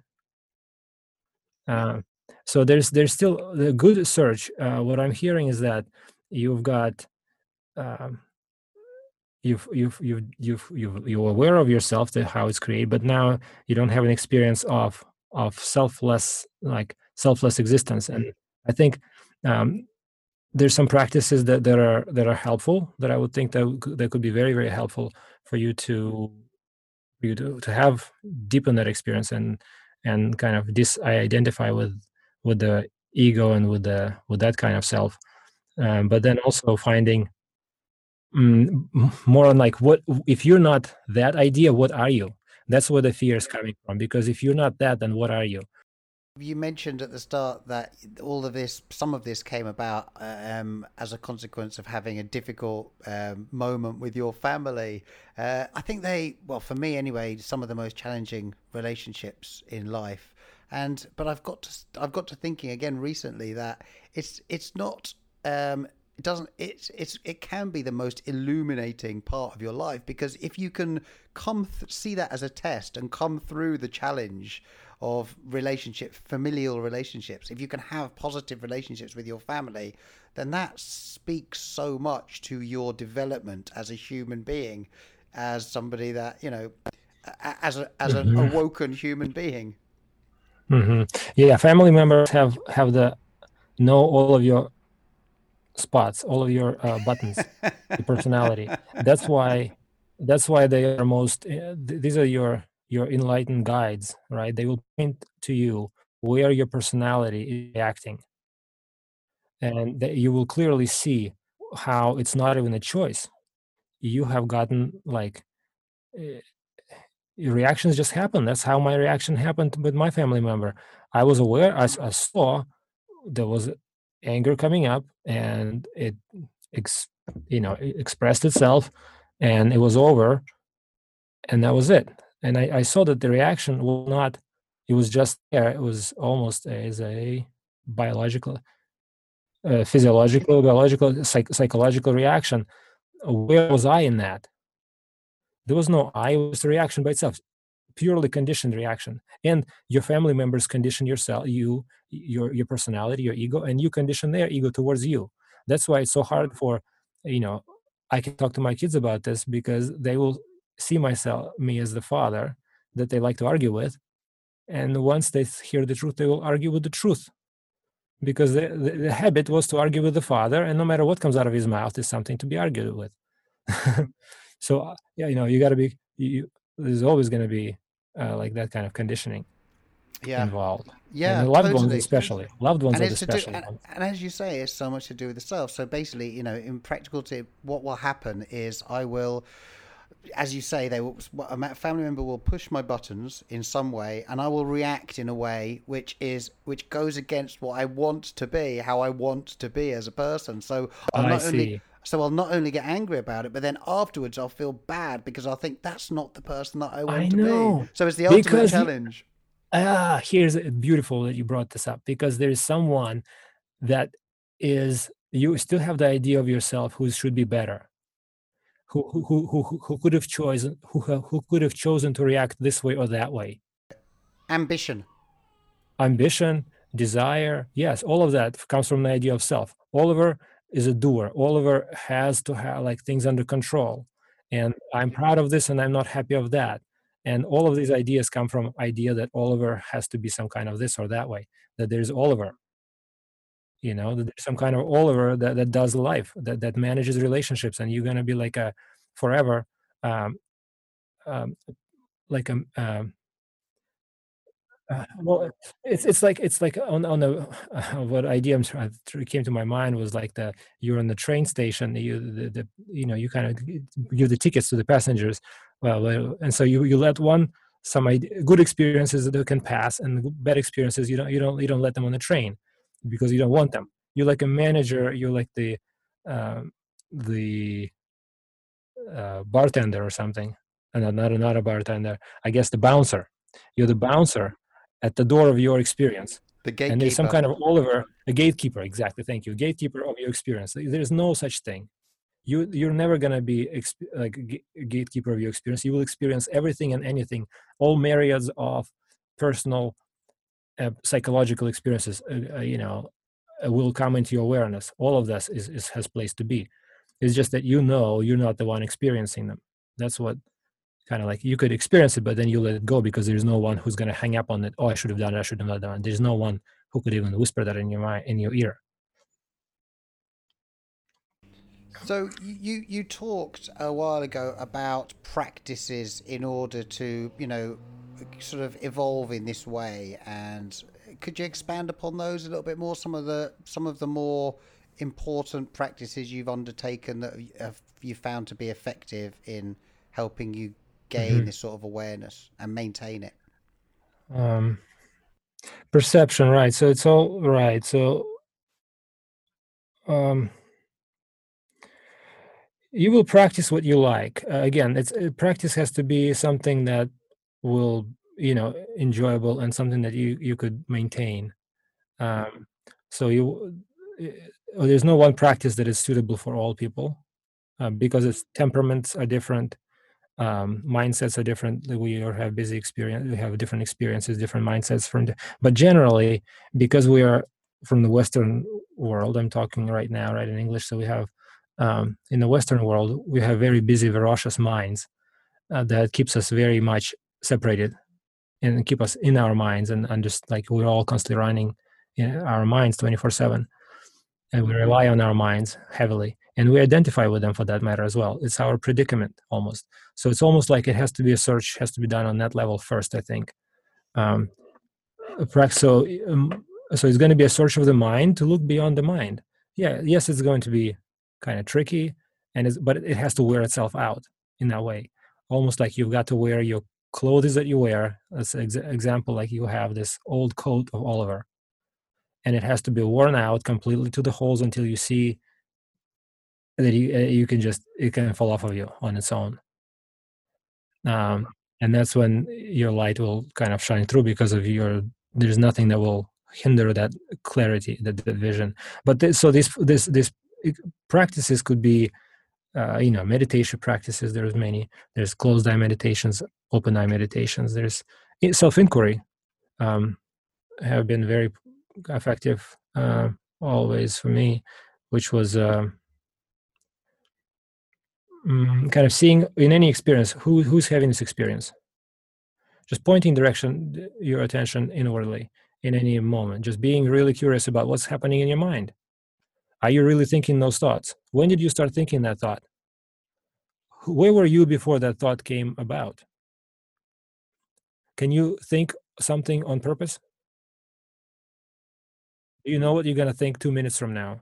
Uh, so there's there's still the good search. Uh, what I'm hearing is that you've got um, you've you've you've you've, you've you're aware of yourself that how it's created, but now you don't have an experience of of selfless like selfless existence. And I think um, there's some practices that, that are that are helpful that I would think that that could be very very helpful for you to for you to, to have deepen that experience and and kind of dis I identify with with the ego and with the with that kind of self. Um, but then also finding um, more on like what if you're not that idea what are you? That's where the fear is coming from because if you're not that then what are you you mentioned at the start that all of this, some of this came about um, as a consequence of having a difficult um, moment with your family. Uh, I think they, well, for me anyway, some of the most challenging relationships in life. And but I've got to, I've got to thinking again recently that it's it's not um, it doesn't it's it's it can be the most illuminating part of your life because if you can come th- see that as a test and come through the challenge of relationship, familial relationships, if you can have positive relationships with your family, then that speaks so much to your development as a human being, as somebody that you know, as a as an mm-hmm. awoken human being. Mm-hmm. Yeah, family members have have the know all of your spots, all of your uh, buttons, your personality. That's why that's why they are most. Uh, these are your your enlightened guides, right? They will point to you where your personality is acting. And that you will clearly see how it's not even a choice. You have gotten like uh, reactions just happen. That's how my reaction happened with my family member. I was aware, I, I saw there was anger coming up and it, ex, you know, it expressed itself and it was over and that was it and I, I saw that the reaction was not it was just there it was almost as a biological uh, physiological biological psych- psychological reaction. Where was i in that? There was no i was the reaction by itself purely conditioned reaction. And your family members condition yourself you your your personality your ego and you condition their ego towards you. That's why it's so hard for you know i can talk to my kids about this because they will see myself me as the father that they like to argue with and once they hear the truth they will argue with the truth. Because the, the, the, habit was to argue with the father and no matter what comes out of his mouth is something to be argued with. *laughs* So uh, yeah you know you got to be you, there's always going to be uh, like that kind of conditioning yeah. involved. Yeah and loved totally. ones especially loved ones and, are especially do, and, and, as you say it's so much to do with the self. So basically you know in practical tip what will happen is i will as you say, they will, a family member will push my buttons in some way, and I will react in a way which is which goes against what I want to be, how I want to be as a person. So I'll not only so I'll not only get angry about it, but then afterwards I'll feel bad because I'll think that's not the person that I want I to be. So it's the ultimate because challenge. ah, here's beautiful that you brought this up because there is someone that is you still have the idea of yourself who should be better who who who who, who could have chosen who who could have chosen to react this way or that way. Ambition. Ambition desire yes all of that comes from the idea of self. Oliver is a doer. Oliver has to have like things under control. And i'm proud of this and i'm not happy of that. And all of these ideas come from idea that oliver has to be some kind of this or that way that there's oliver you know there's some kind of oliver that, that does life that, that manages relationships and you're going to be like a forever um, um, like a um, uh, well, it's it's like it's like on on the uh, *laughs* what idea I'm came to my mind was like the you're in the train station you the, the you know you kind of give the tickets to the passengers well and so you you let one some good experiences that can pass and bad experiences you don't you don't you don't let them on the train because you don't want them you're like a manager you're like the uh, the uh, bartender or something and not not a bartender i guess the bouncer you're the bouncer at the door of your experience. The gatekeeper. And there's some kind of Oliver, a gatekeeper, exactly. Thank you. Gatekeeper of your experience. There's no such thing. You you're never gonna be exp- like a gatekeeper of your experience. You will experience everything and anything, all myriads of personal, uh, psychological experiences. Uh, uh, you know, uh, will come into your awareness. All of this is, is has place to be. It's just that you know you're not the one experiencing them. That's what kind of like you could experience it, but then you let it go because there's no one who's going to hang up on it. Oh, I should have done it. I should have not done it. There's no one who could even whisper that in your mind, in your ear. So you you talked a while ago about practices in order to you know sort of evolve in this way, and could you expand upon those a little bit more? Some of the some of the more important practices you've undertaken that have you found to be effective in helping you gain mm-hmm. this sort of awareness and maintain it? Um, perception, right? So it's all right. So um, you will practice what you like. Uh, again, it's uh, practice has to be something that will you know enjoyable and something that you you could maintain. Um, so you uh, there's no one practice that is suitable for all people uh, because its temperaments are different um, mindsets are different we have busy experience we have different experiences different mindsets from but generally because we are from the western world i'm talking right now right in english so we have um, in the western world we have very busy ferocious minds uh, that keeps us very much separated and keep us in our minds and, and just like we're all constantly running in our minds 24 7 and we rely on our minds heavily and we identify with them for that matter as well. It's our predicament almost. So it's almost like it has to be a search has to be done on that level first i think. Um, so um, so it's going to be a search of the mind to look beyond the mind. Yeah yes it's going to be kind of tricky and it's, but it has to wear itself out in that way. Almost like you've got to wear your clothes that you wear as an ex- example like you have this old coat of oliver and it has to be worn out completely to the holes until you see that you uh, you can just it can fall off of you on its own. Um, and that's when your light will kind of shine through because of your there's nothing that will hinder that clarity that, that vision. But this, so this this this practices could be uh, you know meditation practices there's many. There's closed eye meditations open eye meditations. There's self-inquiry um, have been very effective uh, always for me which was uh, kind of seeing in any experience who who's having this experience? Just pointing direction your attention inwardly in any moment. Just being really curious about what's happening in your mind are you really thinking those thoughts? When did you start thinking that thought? Where were you before that thought came about? Can you think something on purpose? Do you know what you're going to think two minutes from now?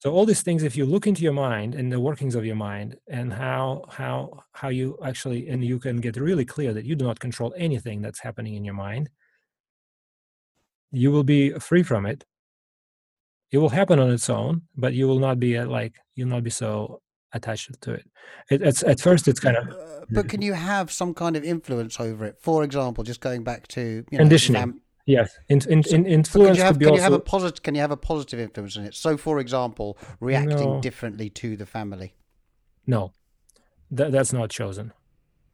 So all these things if you look into your mind and the workings of your mind and how how how you actually and you can get really clear that you do not control anything that's happening in your mind you will be free from it it will happen on its own but you will not be uh, like you'll not be so attached to it, it it's at first it's kind of uh, but can you have some kind of influence over it for example just going back to you know, conditioning fam- Yes, in, in, in influence so can you have, can also... you have a positive? Can you have a positive influence on it? So, for example, reacting no. differently to the family. No, that, that's not chosen.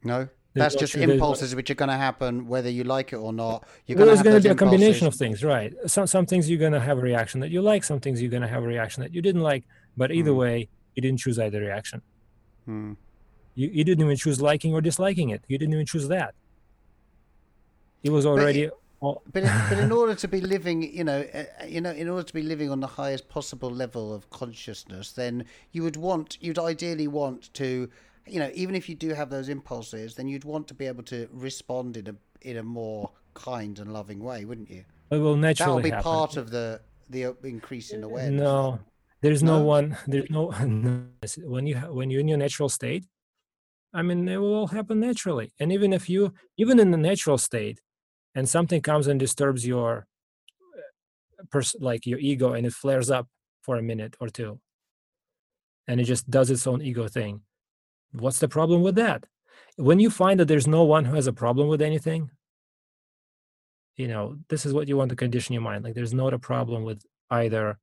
No, that's just impulses which are going to happen whether you like it or not. You're going There's going to be a combination of things, right? Some some things you're going to have a reaction that you like. Some things you're going to have a reaction that you didn't like. But either mm. way, you didn't choose either reaction. Mm. You you didn't even choose liking or disliking it. You didn't even choose that. It was already Well, *laughs* But in, but in order to be living, you know, uh, you know, in order to be living on the highest possible level of consciousness, then you would want, you'd ideally want to, you know, even if you do have those impulses, then you'd want to be able to respond in a in a more kind and loving way, wouldn't you? it will naturally That'll be happen. part of the the increase in awareness. No, there's no, No? one. There's no *laughs* when you when you're in your natural state. I mean, it will all happen naturally. And even if you, even in the natural state, and something comes and disturbs your, uh, pers- like your ego, and it flares up for a minute or two, and it just does its own ego thing. What's the problem with that? When you find that there's no one who has a problem with anything, you know, this is what you want to condition your mind. Like, there's not a problem with either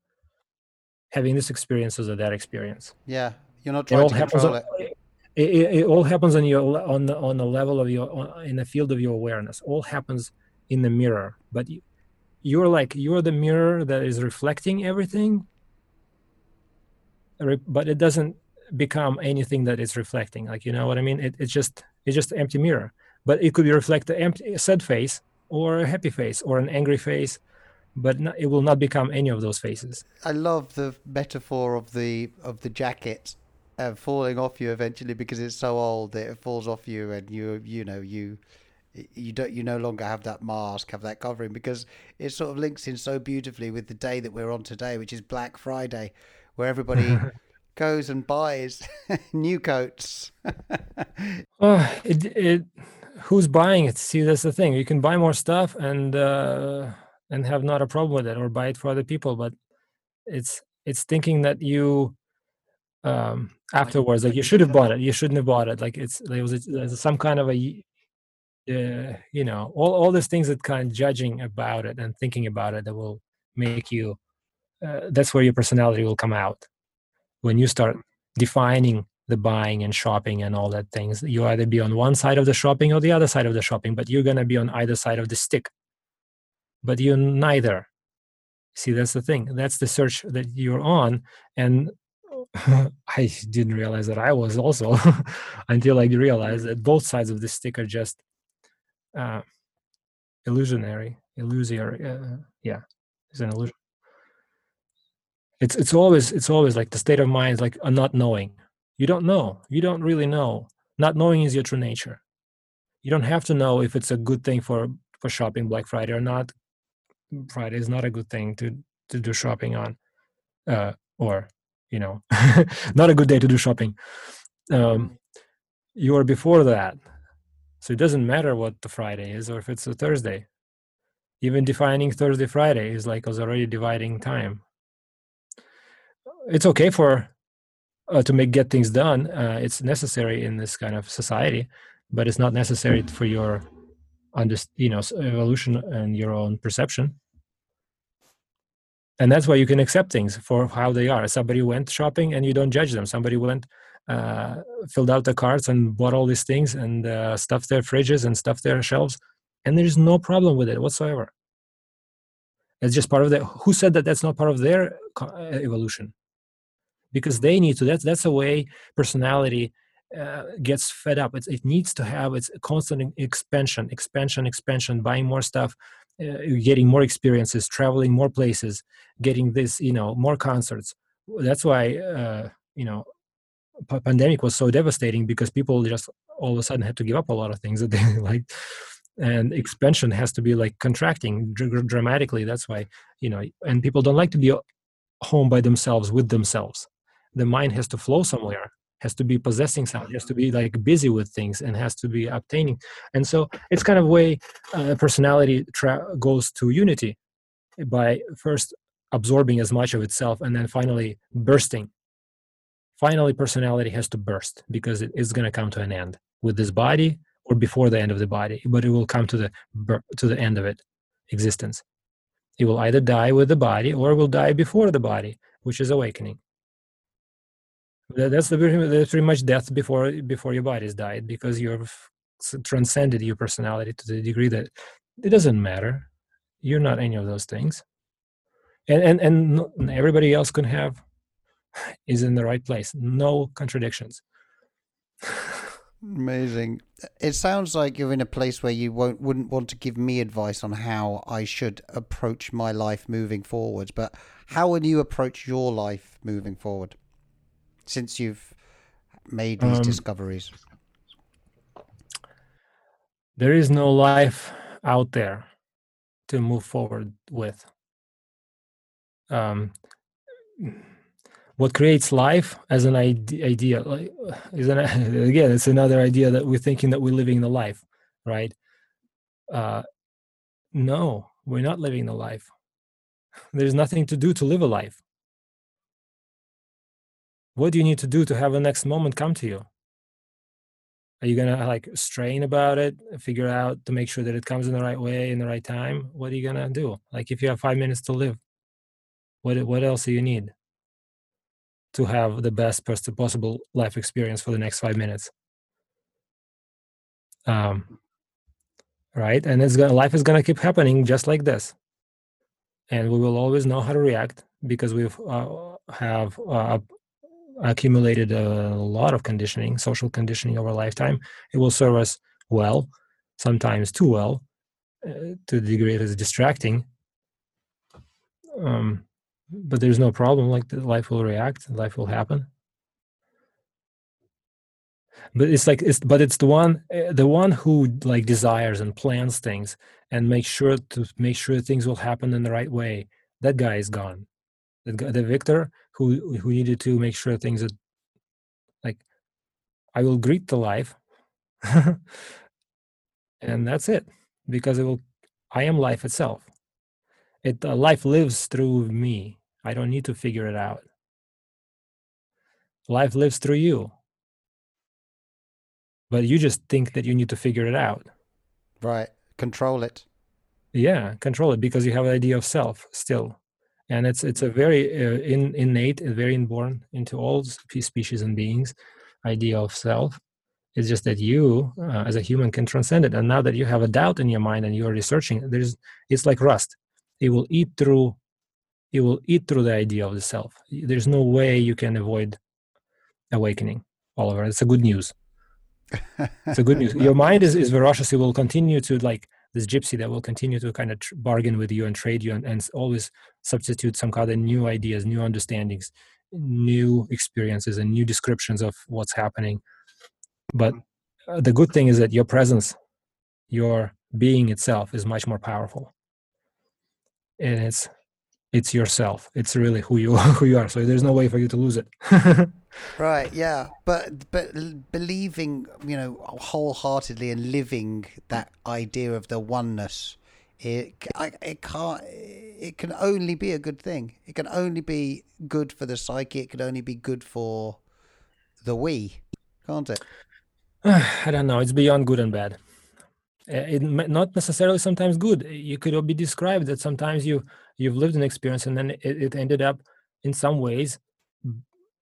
having this experience or that experience. Yeah, you're not It trying all to happens. control On, it. it, it, it all happens on your on the on the level of your on, in the field of your awareness. All happens in the mirror, but you, you're like you're the mirror that is reflecting everything. But it doesn't become anything that it's reflecting. Like you know what I mean? It, it's just it's just empty mirror. But it could be reflect the empty sad face or a happy face or an angry face, but no, it will not become any of those faces. I love the metaphor of the of the jacket uh, falling off you eventually because it's so old that it falls off you and you you know you you don't you no longer have that mask have that covering because it sort of links in so beautifully with the day that we're on today which is Black Friday where everybody *laughs* goes and buys *laughs* new coats *laughs* Oh, it, it, who's buying it? See, that's the thing. You can buy more stuff and uh, and have not a problem with it, or buy it for other people. But it's it's thinking that you um, afterwards, like you should have bought it. You shouldn't have bought it. Like it's there was a, some kind of a uh, you know all all these things that kind of judging about it and thinking about it that will make you. Uh, that's where your personality will come out when you start defining the buying and shopping and all that things you either be on one side of the shopping or the other side of the shopping but you're going to be on either side of the stick. But you're neither. See that's the thing. That's the search that you're on and *laughs* i didn't realize that i was also *laughs* until i realized that both sides of the stick are just uh, illusionary illusory uh, yeah it's an illusion it's it's always it's always like the state of mind is like a not knowing. You don't know. You don't really know. Not knowing is your true nature. You don't have to know if it's a good thing for for shopping black friday or not. Friday is not a good thing to to do shopping on uh or you know *laughs* not a good day to do shopping. Um you are before that. So it doesn't matter what the friday is or if it's a thursday. Even defining thursday friday is like was already dividing time it's okay for uh, to make get things done uh, it's necessary in this kind of society but it's not necessary for your under you know evolution and your own perception. And that's why you can accept things for how they are. Somebody went shopping and you don't judge them. Somebody went uh, filled out the carts and bought all these things and uh, stuffed their fridges and stuffed their shelves and there's no problem with it whatsoever. It's just part of the who said that that's not part of their uh, evolution because they need to that's that's a way personality uh, gets fed up. It's, it needs to have its constant expansion expansion expansion buying more stuff uh, getting more experiences traveling more places getting this you know more concerts. That's why uh, you know p- pandemic was so devastating because people just all of a sudden had to give up a lot of things that they *laughs* like and expansion has to be like contracting dr- dramatically. That's why you know and people don't like to be home by themselves with themselves the mind has to flow somewhere has to be possessing something has to be like busy with things and has to be obtaining. And so it's kind of way uh, personality tra- goes to unity by first absorbing as much of itself and then finally bursting. Finally personality has to burst because it is going to come to an end with this body or before the end of the body but it will come to the to the end of it existence. It will either die with the body or it will die before the body which is awakening that's the that's pretty much death before before your body's died because you've transcended your personality to the degree that it doesn't matter you're not any of those things and and and everybody else can have *sighs* is in the right place no contradictions Amazing. It sounds like you're in a place where you won't wouldn't want to give me advice on how I should approach my life moving forward. But how will you approach your life moving forward since you've made these Um, discoveries? There is no life out there to move forward with. Um, what creates life as an ide- idea like, is an *laughs* again it's another idea that we're thinking that we're living the life right uh no we're not living the life there's nothing to do to live a life what do you need to do to have the next moment come to you? Are you gonna like strain about it figure out to make sure that it comes in the right way in the right time? What are you gonna do? Like if you have five minutes to live what what else do you need to have the best possible life experience for the next five minutes? Um right? And it's gonna life is gonna keep happening just like this. And we will always know how to react because we've uh, have uh, accumulated a lot of conditioning social conditioning over a lifetime it will serve us well sometimes too well uh, to the degree it is distracting. Um but there's no problem like life will react life will happen. But it's like it's but it's the one uh, the one who like desires and plans things and makes sure to make sure things will happen in the right way that guy is gone. The, the victor who who needed to make sure things are like i will greet the life *laughs* and that's it because it will i am life itself. It uh, life lives through me. I don't need to figure it out. Life lives through you. But you just think that you need to figure it out. Right. Control it. yeah control it because you have an idea of self still and it's it's a very uh, in, innate and very inborn into all species and beings idea of self. It's just that you uh, as a human can transcend it. And now that you have a doubt in your mind and you're researching there's it's like rust. It will eat through it will eat through the idea of the self. There's no way you can avoid awakening oliver. It's a good news. It's a good news. *laughs* Your mind is, is ferocious it will continue to like this gypsy that will continue to kind of tr- bargain with you and trade you and, and always substitute some kind of new ideas new understandings new experiences and new descriptions of what's happening. But uh, the good thing is that your presence your being itself is much more powerful. And it's it's yourself it's really who you *laughs* who you are so there's no way for you to lose it *laughs* Right, yeah, but but believing, you know, wholeheartedly and living that idea of the oneness, it it can't. It can only be a good thing. It can only be good for the psyche. It can only be good for the we, can't it? *sighs* I don't know. It's beyond good and bad. Uh, It not necessarily sometimes good. You could be described that sometimes you you've lived an experience and then it, it ended up in some ways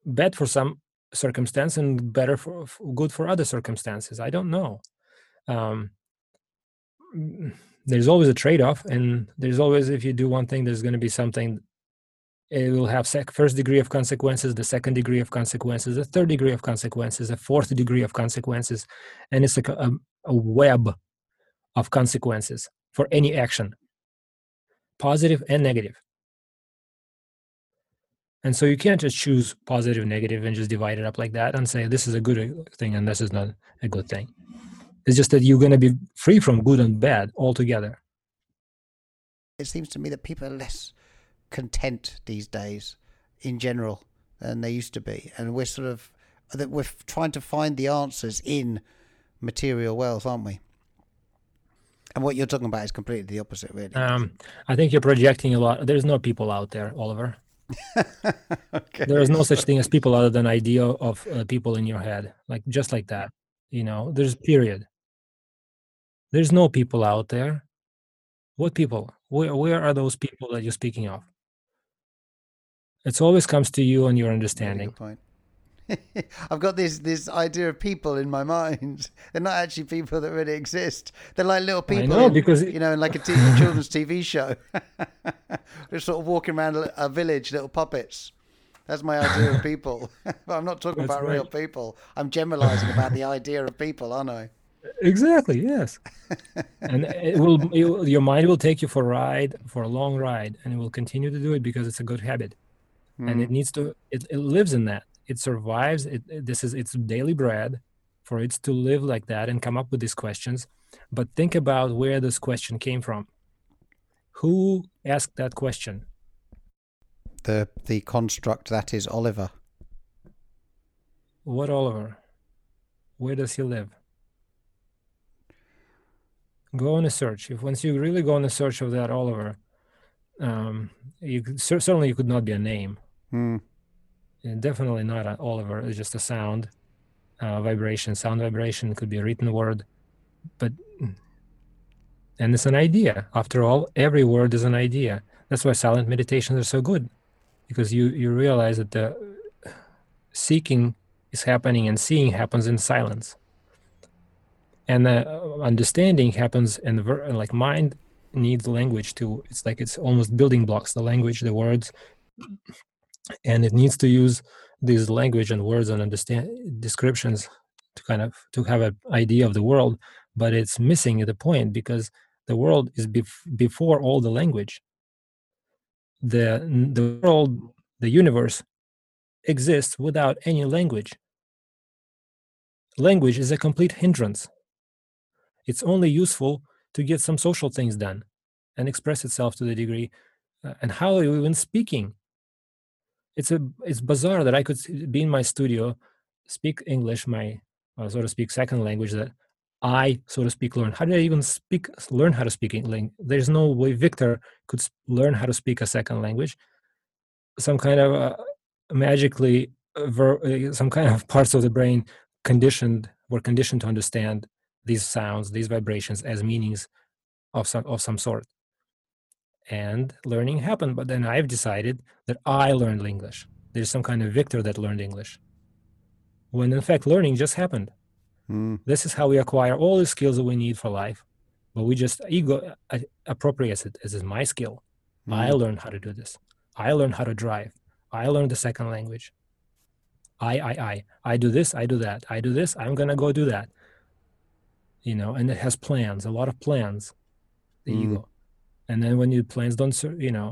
bad for some circumstance and better for f- good for other circumstances. I don't know. Um, mm, there's always a trade-off, and there's always if you do one thing, there's going to be something. It will have sec- first degree of consequences, the second degree of consequences, the third degree of consequences, the fourth degree of consequences, and it's like a, a web of consequences for any action, positive and negative. And so you can't just choose positive, negative, and just divide it up like that and say this is a good uh, thing and this is not a good thing. It's just that you're going to be free from good and bad altogether. It seems to me that people are less content these days, in general, than they used to be, and we're sort of that we're trying to find the answers in material wealth, aren't we? And what you're talking about is completely the opposite, really. Um, I think you're projecting a lot. There's no people out there, Oliver. *laughs* okay. There is no such thing as people other than idea of uh, people in your head, like just like that. You know, there's period. There's no people out there. What people? Where where are those people that you're speaking of? It always comes to you and your Really understanding. good point. *laughs* I've got this this idea of people in my mind. *laughs* They're not actually people that really exist. They're like little people. know, in, because- you know, in like a t- *laughs* children's TV show. They're sort of walking around a, village, little puppets. That's my idea of people. but I'm not talking That's about real people. I'm generalizing about the idea of people, aren't I? Exactly. Yes. and it will, it your mind will take you for a ride, for a long ride, and it will continue to do it because it's a good habit, and it hmm. needs to. It, it lives in that. It survives. It, this is its daily bread, for it to live like that and come up with these questions. But think about where this question came from. Who asked that question? The the construct that is Oliver. What Oliver? Where does he live? Go on a search. If once you really go on a search of that Oliver, um, you could, certainly you could not be a name. Hmm. Definitely not an Oliver. It's just a sound, uh, vibration, sound vibration. Could be a written word, but and it's an idea. After all, every word is an idea. That's why silent meditations are so good, because you you realize that the seeking is happening and seeing happens in silence and the uh, understanding happens in the ver- like mind needs language to it's like it's almost building blocks the language the words and it needs to use these language and words and understand descriptions to kind of to have an idea of the world but it's missing at the point because the world is bef- before all the language. The the world the universe exists without any language. Language is a complete hindrance. It's only useful to get some social things done and express itself to the degree uh, and how are you even speaking it's a it's bizarre that i could be in my studio speak english my uh, so to speak second language that i so to speak learn. How did i even speak learn how to speak english there's no way victor could learn how to speak a second language. Some kind of uh, magically uh, ver- uh, some kind of *laughs* parts of the brain conditioned were conditioned to understand these sounds these vibrations as meanings of some of some sort and learning happened but then i've decided that i learned english. There's some kind of victor that learned english. When in fact learning just happened. Hmm. this is how we acquire all the skills that we need for life but we just ego uh, appropriates it as is my skill. I learned how to do this. I learned how to drive. I learned the second language. I i i i do this i do that. I do this i'm gonna go do that. You know and it has plans a lot of plans. The Mm. ego and then when your plans don't you know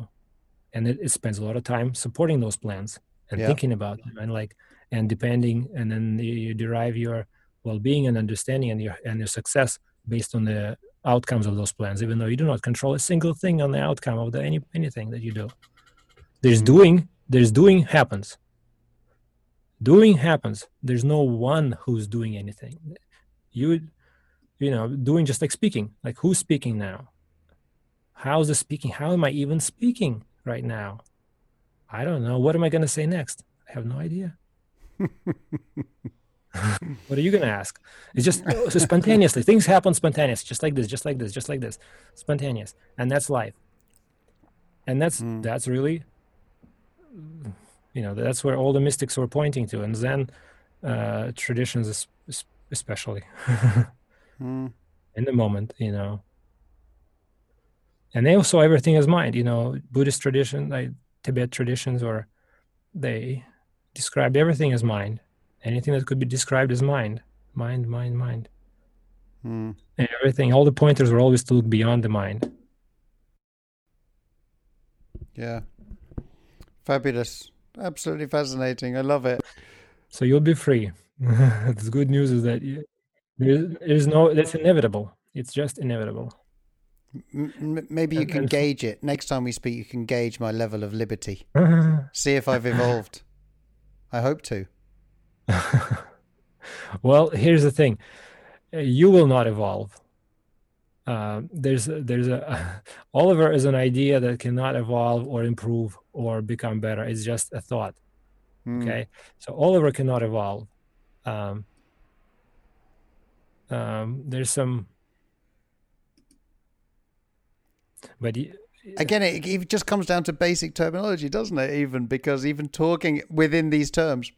and it, it spends a lot of time supporting those plans and Yeah. thinking about them and like and depending and then you, derive your well-being and understanding and your and your success based on the outcomes of those plans even though you do not control a single thing on the outcome of the any anything that you do. There's Mhm. doing there's doing happens. Doing happens. There's no one who's doing anything. You you know doing just like speaking like who's speaking now how's the speaking? How am i even speaking right now? I don't know. What am i going to say next? I have no idea. *laughs* What are you going to ask? It's just uh, so spontaneously. Things happen spontaneous just like this just like this just like this. Spontaneous. And that's life. And that's Mm. that's really you know that's where all the mystics were pointing to and zen uh traditions es- es- especially. *laughs* Hmm. in the moment you know and they also everything as mind you know buddhist tradition like tibet traditions or they described everything as mind anything that could be described as mind mind mind mind Hmm. and everything all the pointers were always to look beyond the mind Yeah. Fabulous. Absolutely fascinating. I love it. so you'll be free *laughs* the good news is that there's no that's inevitable it's just inevitable M- maybe you can gauge it. Next time we speak, you can gauge my level of liberty. *laughs* See if I've evolved. I hope to. *laughs* well, here's the thing: you will not evolve. Uh, there's there's a *laughs* Oliver is an idea that cannot evolve or improve or become better. It's just a thought. Hmm. Okay, so Oliver cannot evolve. Um, um, there's some, but y- Again, it, it just comes down to basic terminology, doesn't it? Even because even talking within these terms.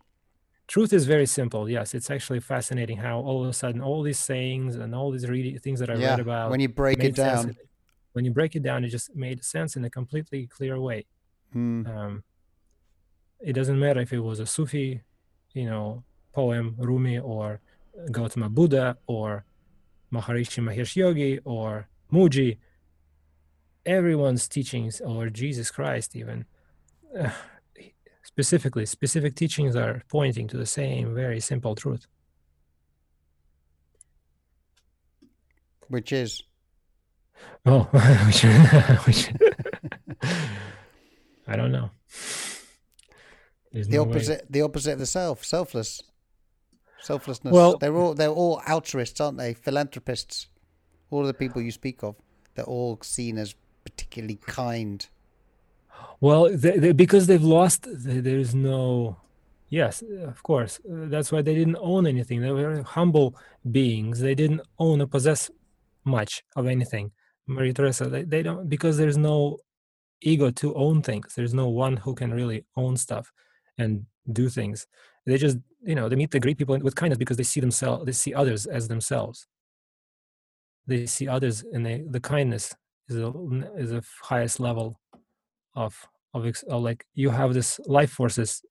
truth is very simple. Yes, it's actually fascinating how all of a sudden all these sayings and all these reading things that I yeah. read about when you break it sense down. when you break it down, it just made sense in a completely clear way. Hmm. Um, it doesn't matter if it was a Sufi, you know, poem, Rumi, or Gautama Buddha, or Maharishi Mahesh Yogi, or Mooji. Everyone's teachings, or Jesus Christ, even uh, specifically, specific teachings are pointing to the same very simple truth. Which is? Oh, *laughs* which, *laughs* which I don't know. There's the no opposite, way. the opposite of the self, selfless, selflessness. Well, they're all they're all altruists, aren't they? Philanthropists. All of the people you speak of, they're all seen as particularly kind. Well, they, they, because they've lost, there is no. Yes, of course. Uh, that's why they didn't own anything. They were humble beings. They didn't own or possess much of anything. Maria Teresa, they, they don't because there's no ego to own things. There's no one who can really own stuff and do things. They just, you know, they meet the great people with kindness because they see themselves, they see others as themselves. They see others, and they, the kindness is a is a highest level of of, like you have this life forces,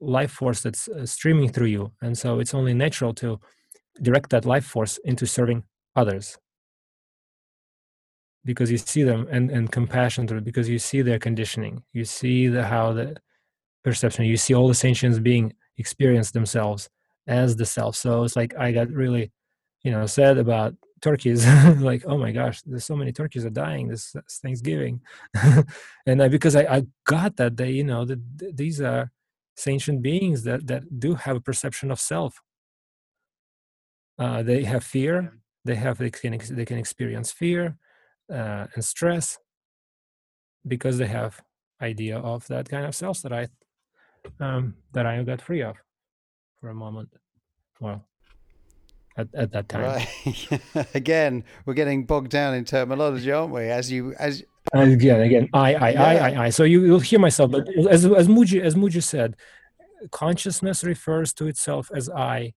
life force that's uh, streaming through you, and so it's only natural to direct that life force into serving others. Because you see them and, and compassion through because you see their conditioning. You see the how the perception you see all the sentience being experienced themselves as the self. So it's like i got really you know sad about turkeys *laughs* like oh my gosh there's so many turkeys are dying this, this thanksgiving. *laughs* And I, because I, I got that they you know that these are sentient beings that that do have a perception of self. Uh, they have fear. They have they can they can experience fear uh, and stress because they have idea of that kind of self that I um, that I got free of for a moment. Well, at, at that time. Right. *laughs* again, we're getting bogged down in terminology, aren't we? As you as again, again, I, I, yeah. I, I, I. So you, you'll hear myself, but as as Mooji as Mooji said, consciousness refers to itself as I,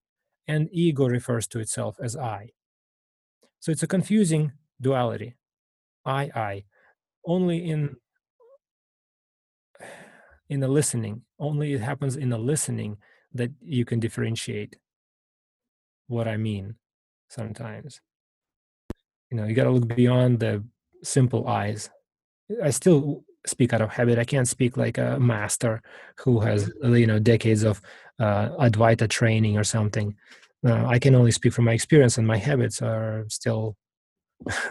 and ego refers to itself as I. So it's a confusing duality. I, I, only in in the listening. Only it happens in the listening that you can differentiate what I mean. Sometimes, you know, you got to look beyond the simple eyes. I still speak out of habit. I can't speak like a master who has you know decades of uh, Advaita training or something. Uh, I can only speak from my experience, and my habits are still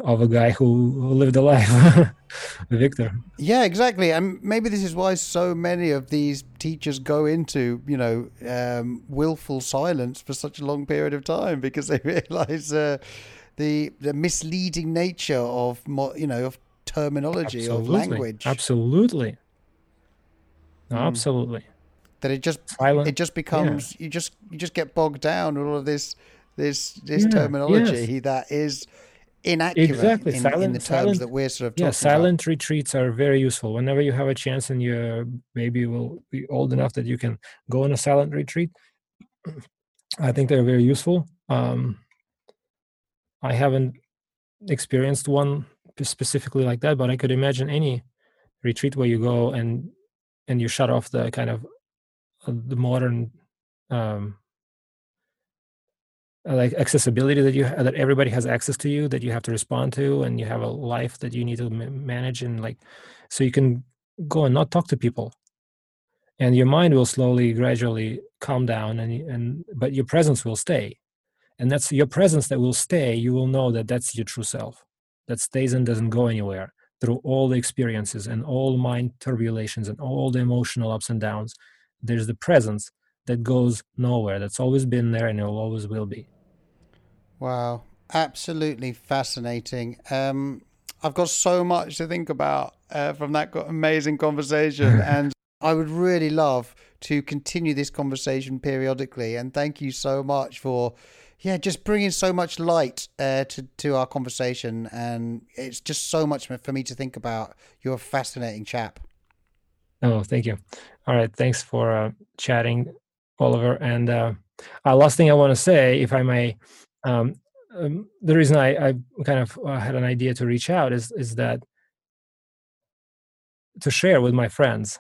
of a guy who, who lived a life, *laughs* Victor. Yeah, exactly. And maybe this is why so many of these teachers go into, you know, um, willful silence for such a long period of time because they *laughs* realize uh, the the misleading nature of, you know, of terminology Absolutely. of language. Absolutely. Mm. Absolutely. That it just Silent. it just becomes yeah. you just you just get bogged down with all of this this this yeah, terminology yes. that is inaccurate exactly. in, silent, in the terms silent, that we're sort of talking about. yeah silent about. retreats are very useful whenever you have a chance and your baby will be old enough that you can go on a silent retreat i think they're very useful um, i haven't experienced one specifically like that but i could imagine any retreat where you go and and you shut off the kind of uh, the modern um, Uh, like accessibility that you that everybody has access to you that you have to respond to and you have a life that you need to manage and like so you can go and not talk to people. And your mind will slowly gradually calm down and and but your presence will stay. And that's your presence that will stay you will know that that's your true self that stays and doesn't go anywhere through all the experiences and all mind turbulations and all the emotional ups and downs. There's the presence that goes nowhere that's always been there and it always will be Wow, absolutely fascinating. Um, I've got so much to think about uh, from that amazing conversation, *laughs* and I would really love to continue this conversation periodically. And thank you so much for, yeah, just bringing so much light uh, to to our conversation, and it's just so much for me to think about. You're a fascinating chap. Oh, thank you. All right, thanks for uh, chatting, Oliver. And uh, uh last thing I want to say, if I may um, um, the reason I, I kind of uh, had an idea to reach out is is that to share with my friends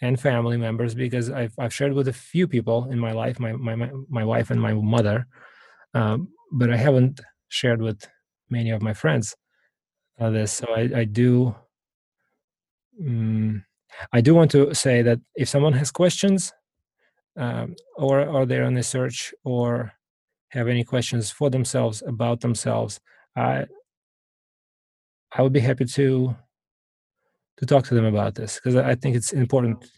and family members because I've, I've shared with a few people in my life, my, my, my wife and my mother, um, but I haven't shared with many of my friends uh, this. So I, I do, um, I do want to say that if someone has questions um, or are they on a search or have any questions for themselves about themselves, I, I would be happy to to talk to them about this because I think it's important.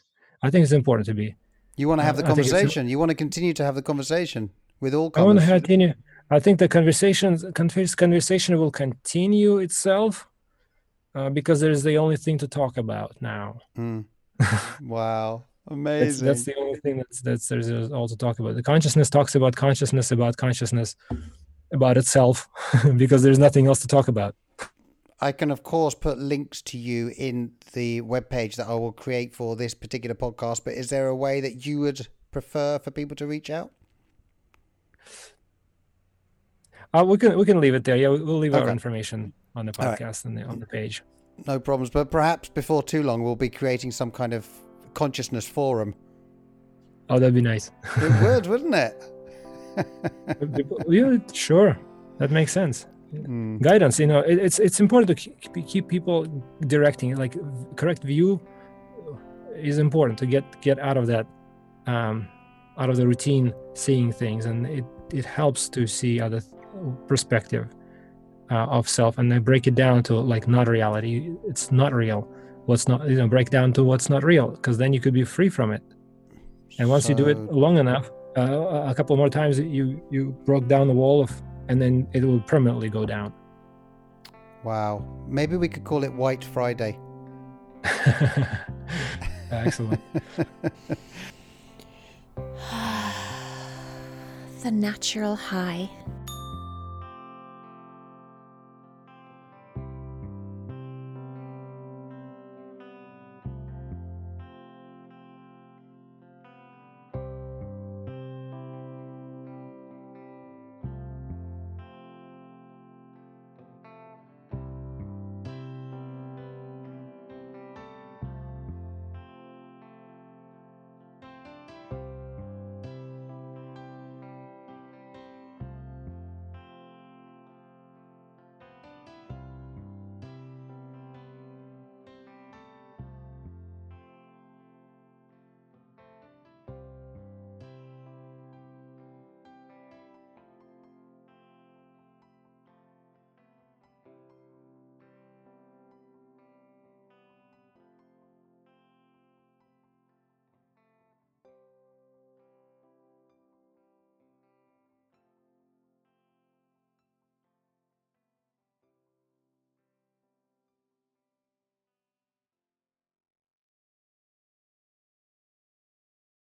I think it's important to be. You want to have the conversation. You want to continue to have the conversation with all. I want to continue. I think the conversation conversation will continue itself uh, because there is the only thing to talk about now. Mm. *laughs* wow, amazing! that's, that's, the only thing that's that's there's all to talk about. The consciousness talks about consciousness about consciousness about itself *laughs* because there's nothing else to talk about. I can, of course, put links to you in the webpage that I will create for this particular podcast. But is there a way that you would prefer for people to reach out? Uh, we can we can leave it there. Yeah, we'll leave okay. our information on the podcast right. and the, on the page. No problems. But perhaps before too long, we'll be creating some kind of consciousness forum. Oh, that'd be nice. it would, *laughs* wouldn't it? yeah, sure. That makes sense mm. guidance you know it, it's it's important to keep, keep people directing like correct view is important to get get out of that um, out of the routine seeing things and it it helps to see other perspective uh, of self and then break it down to like not reality it's not real what's not you know break down to what's not real because then you could be free from it and once so... you do it long enough uh, a couple more times you you broke down the wall of and then it will permanently go down. Wow. Maybe we could call it White Friday. *laughs* Excellent. *sighs* the natural high.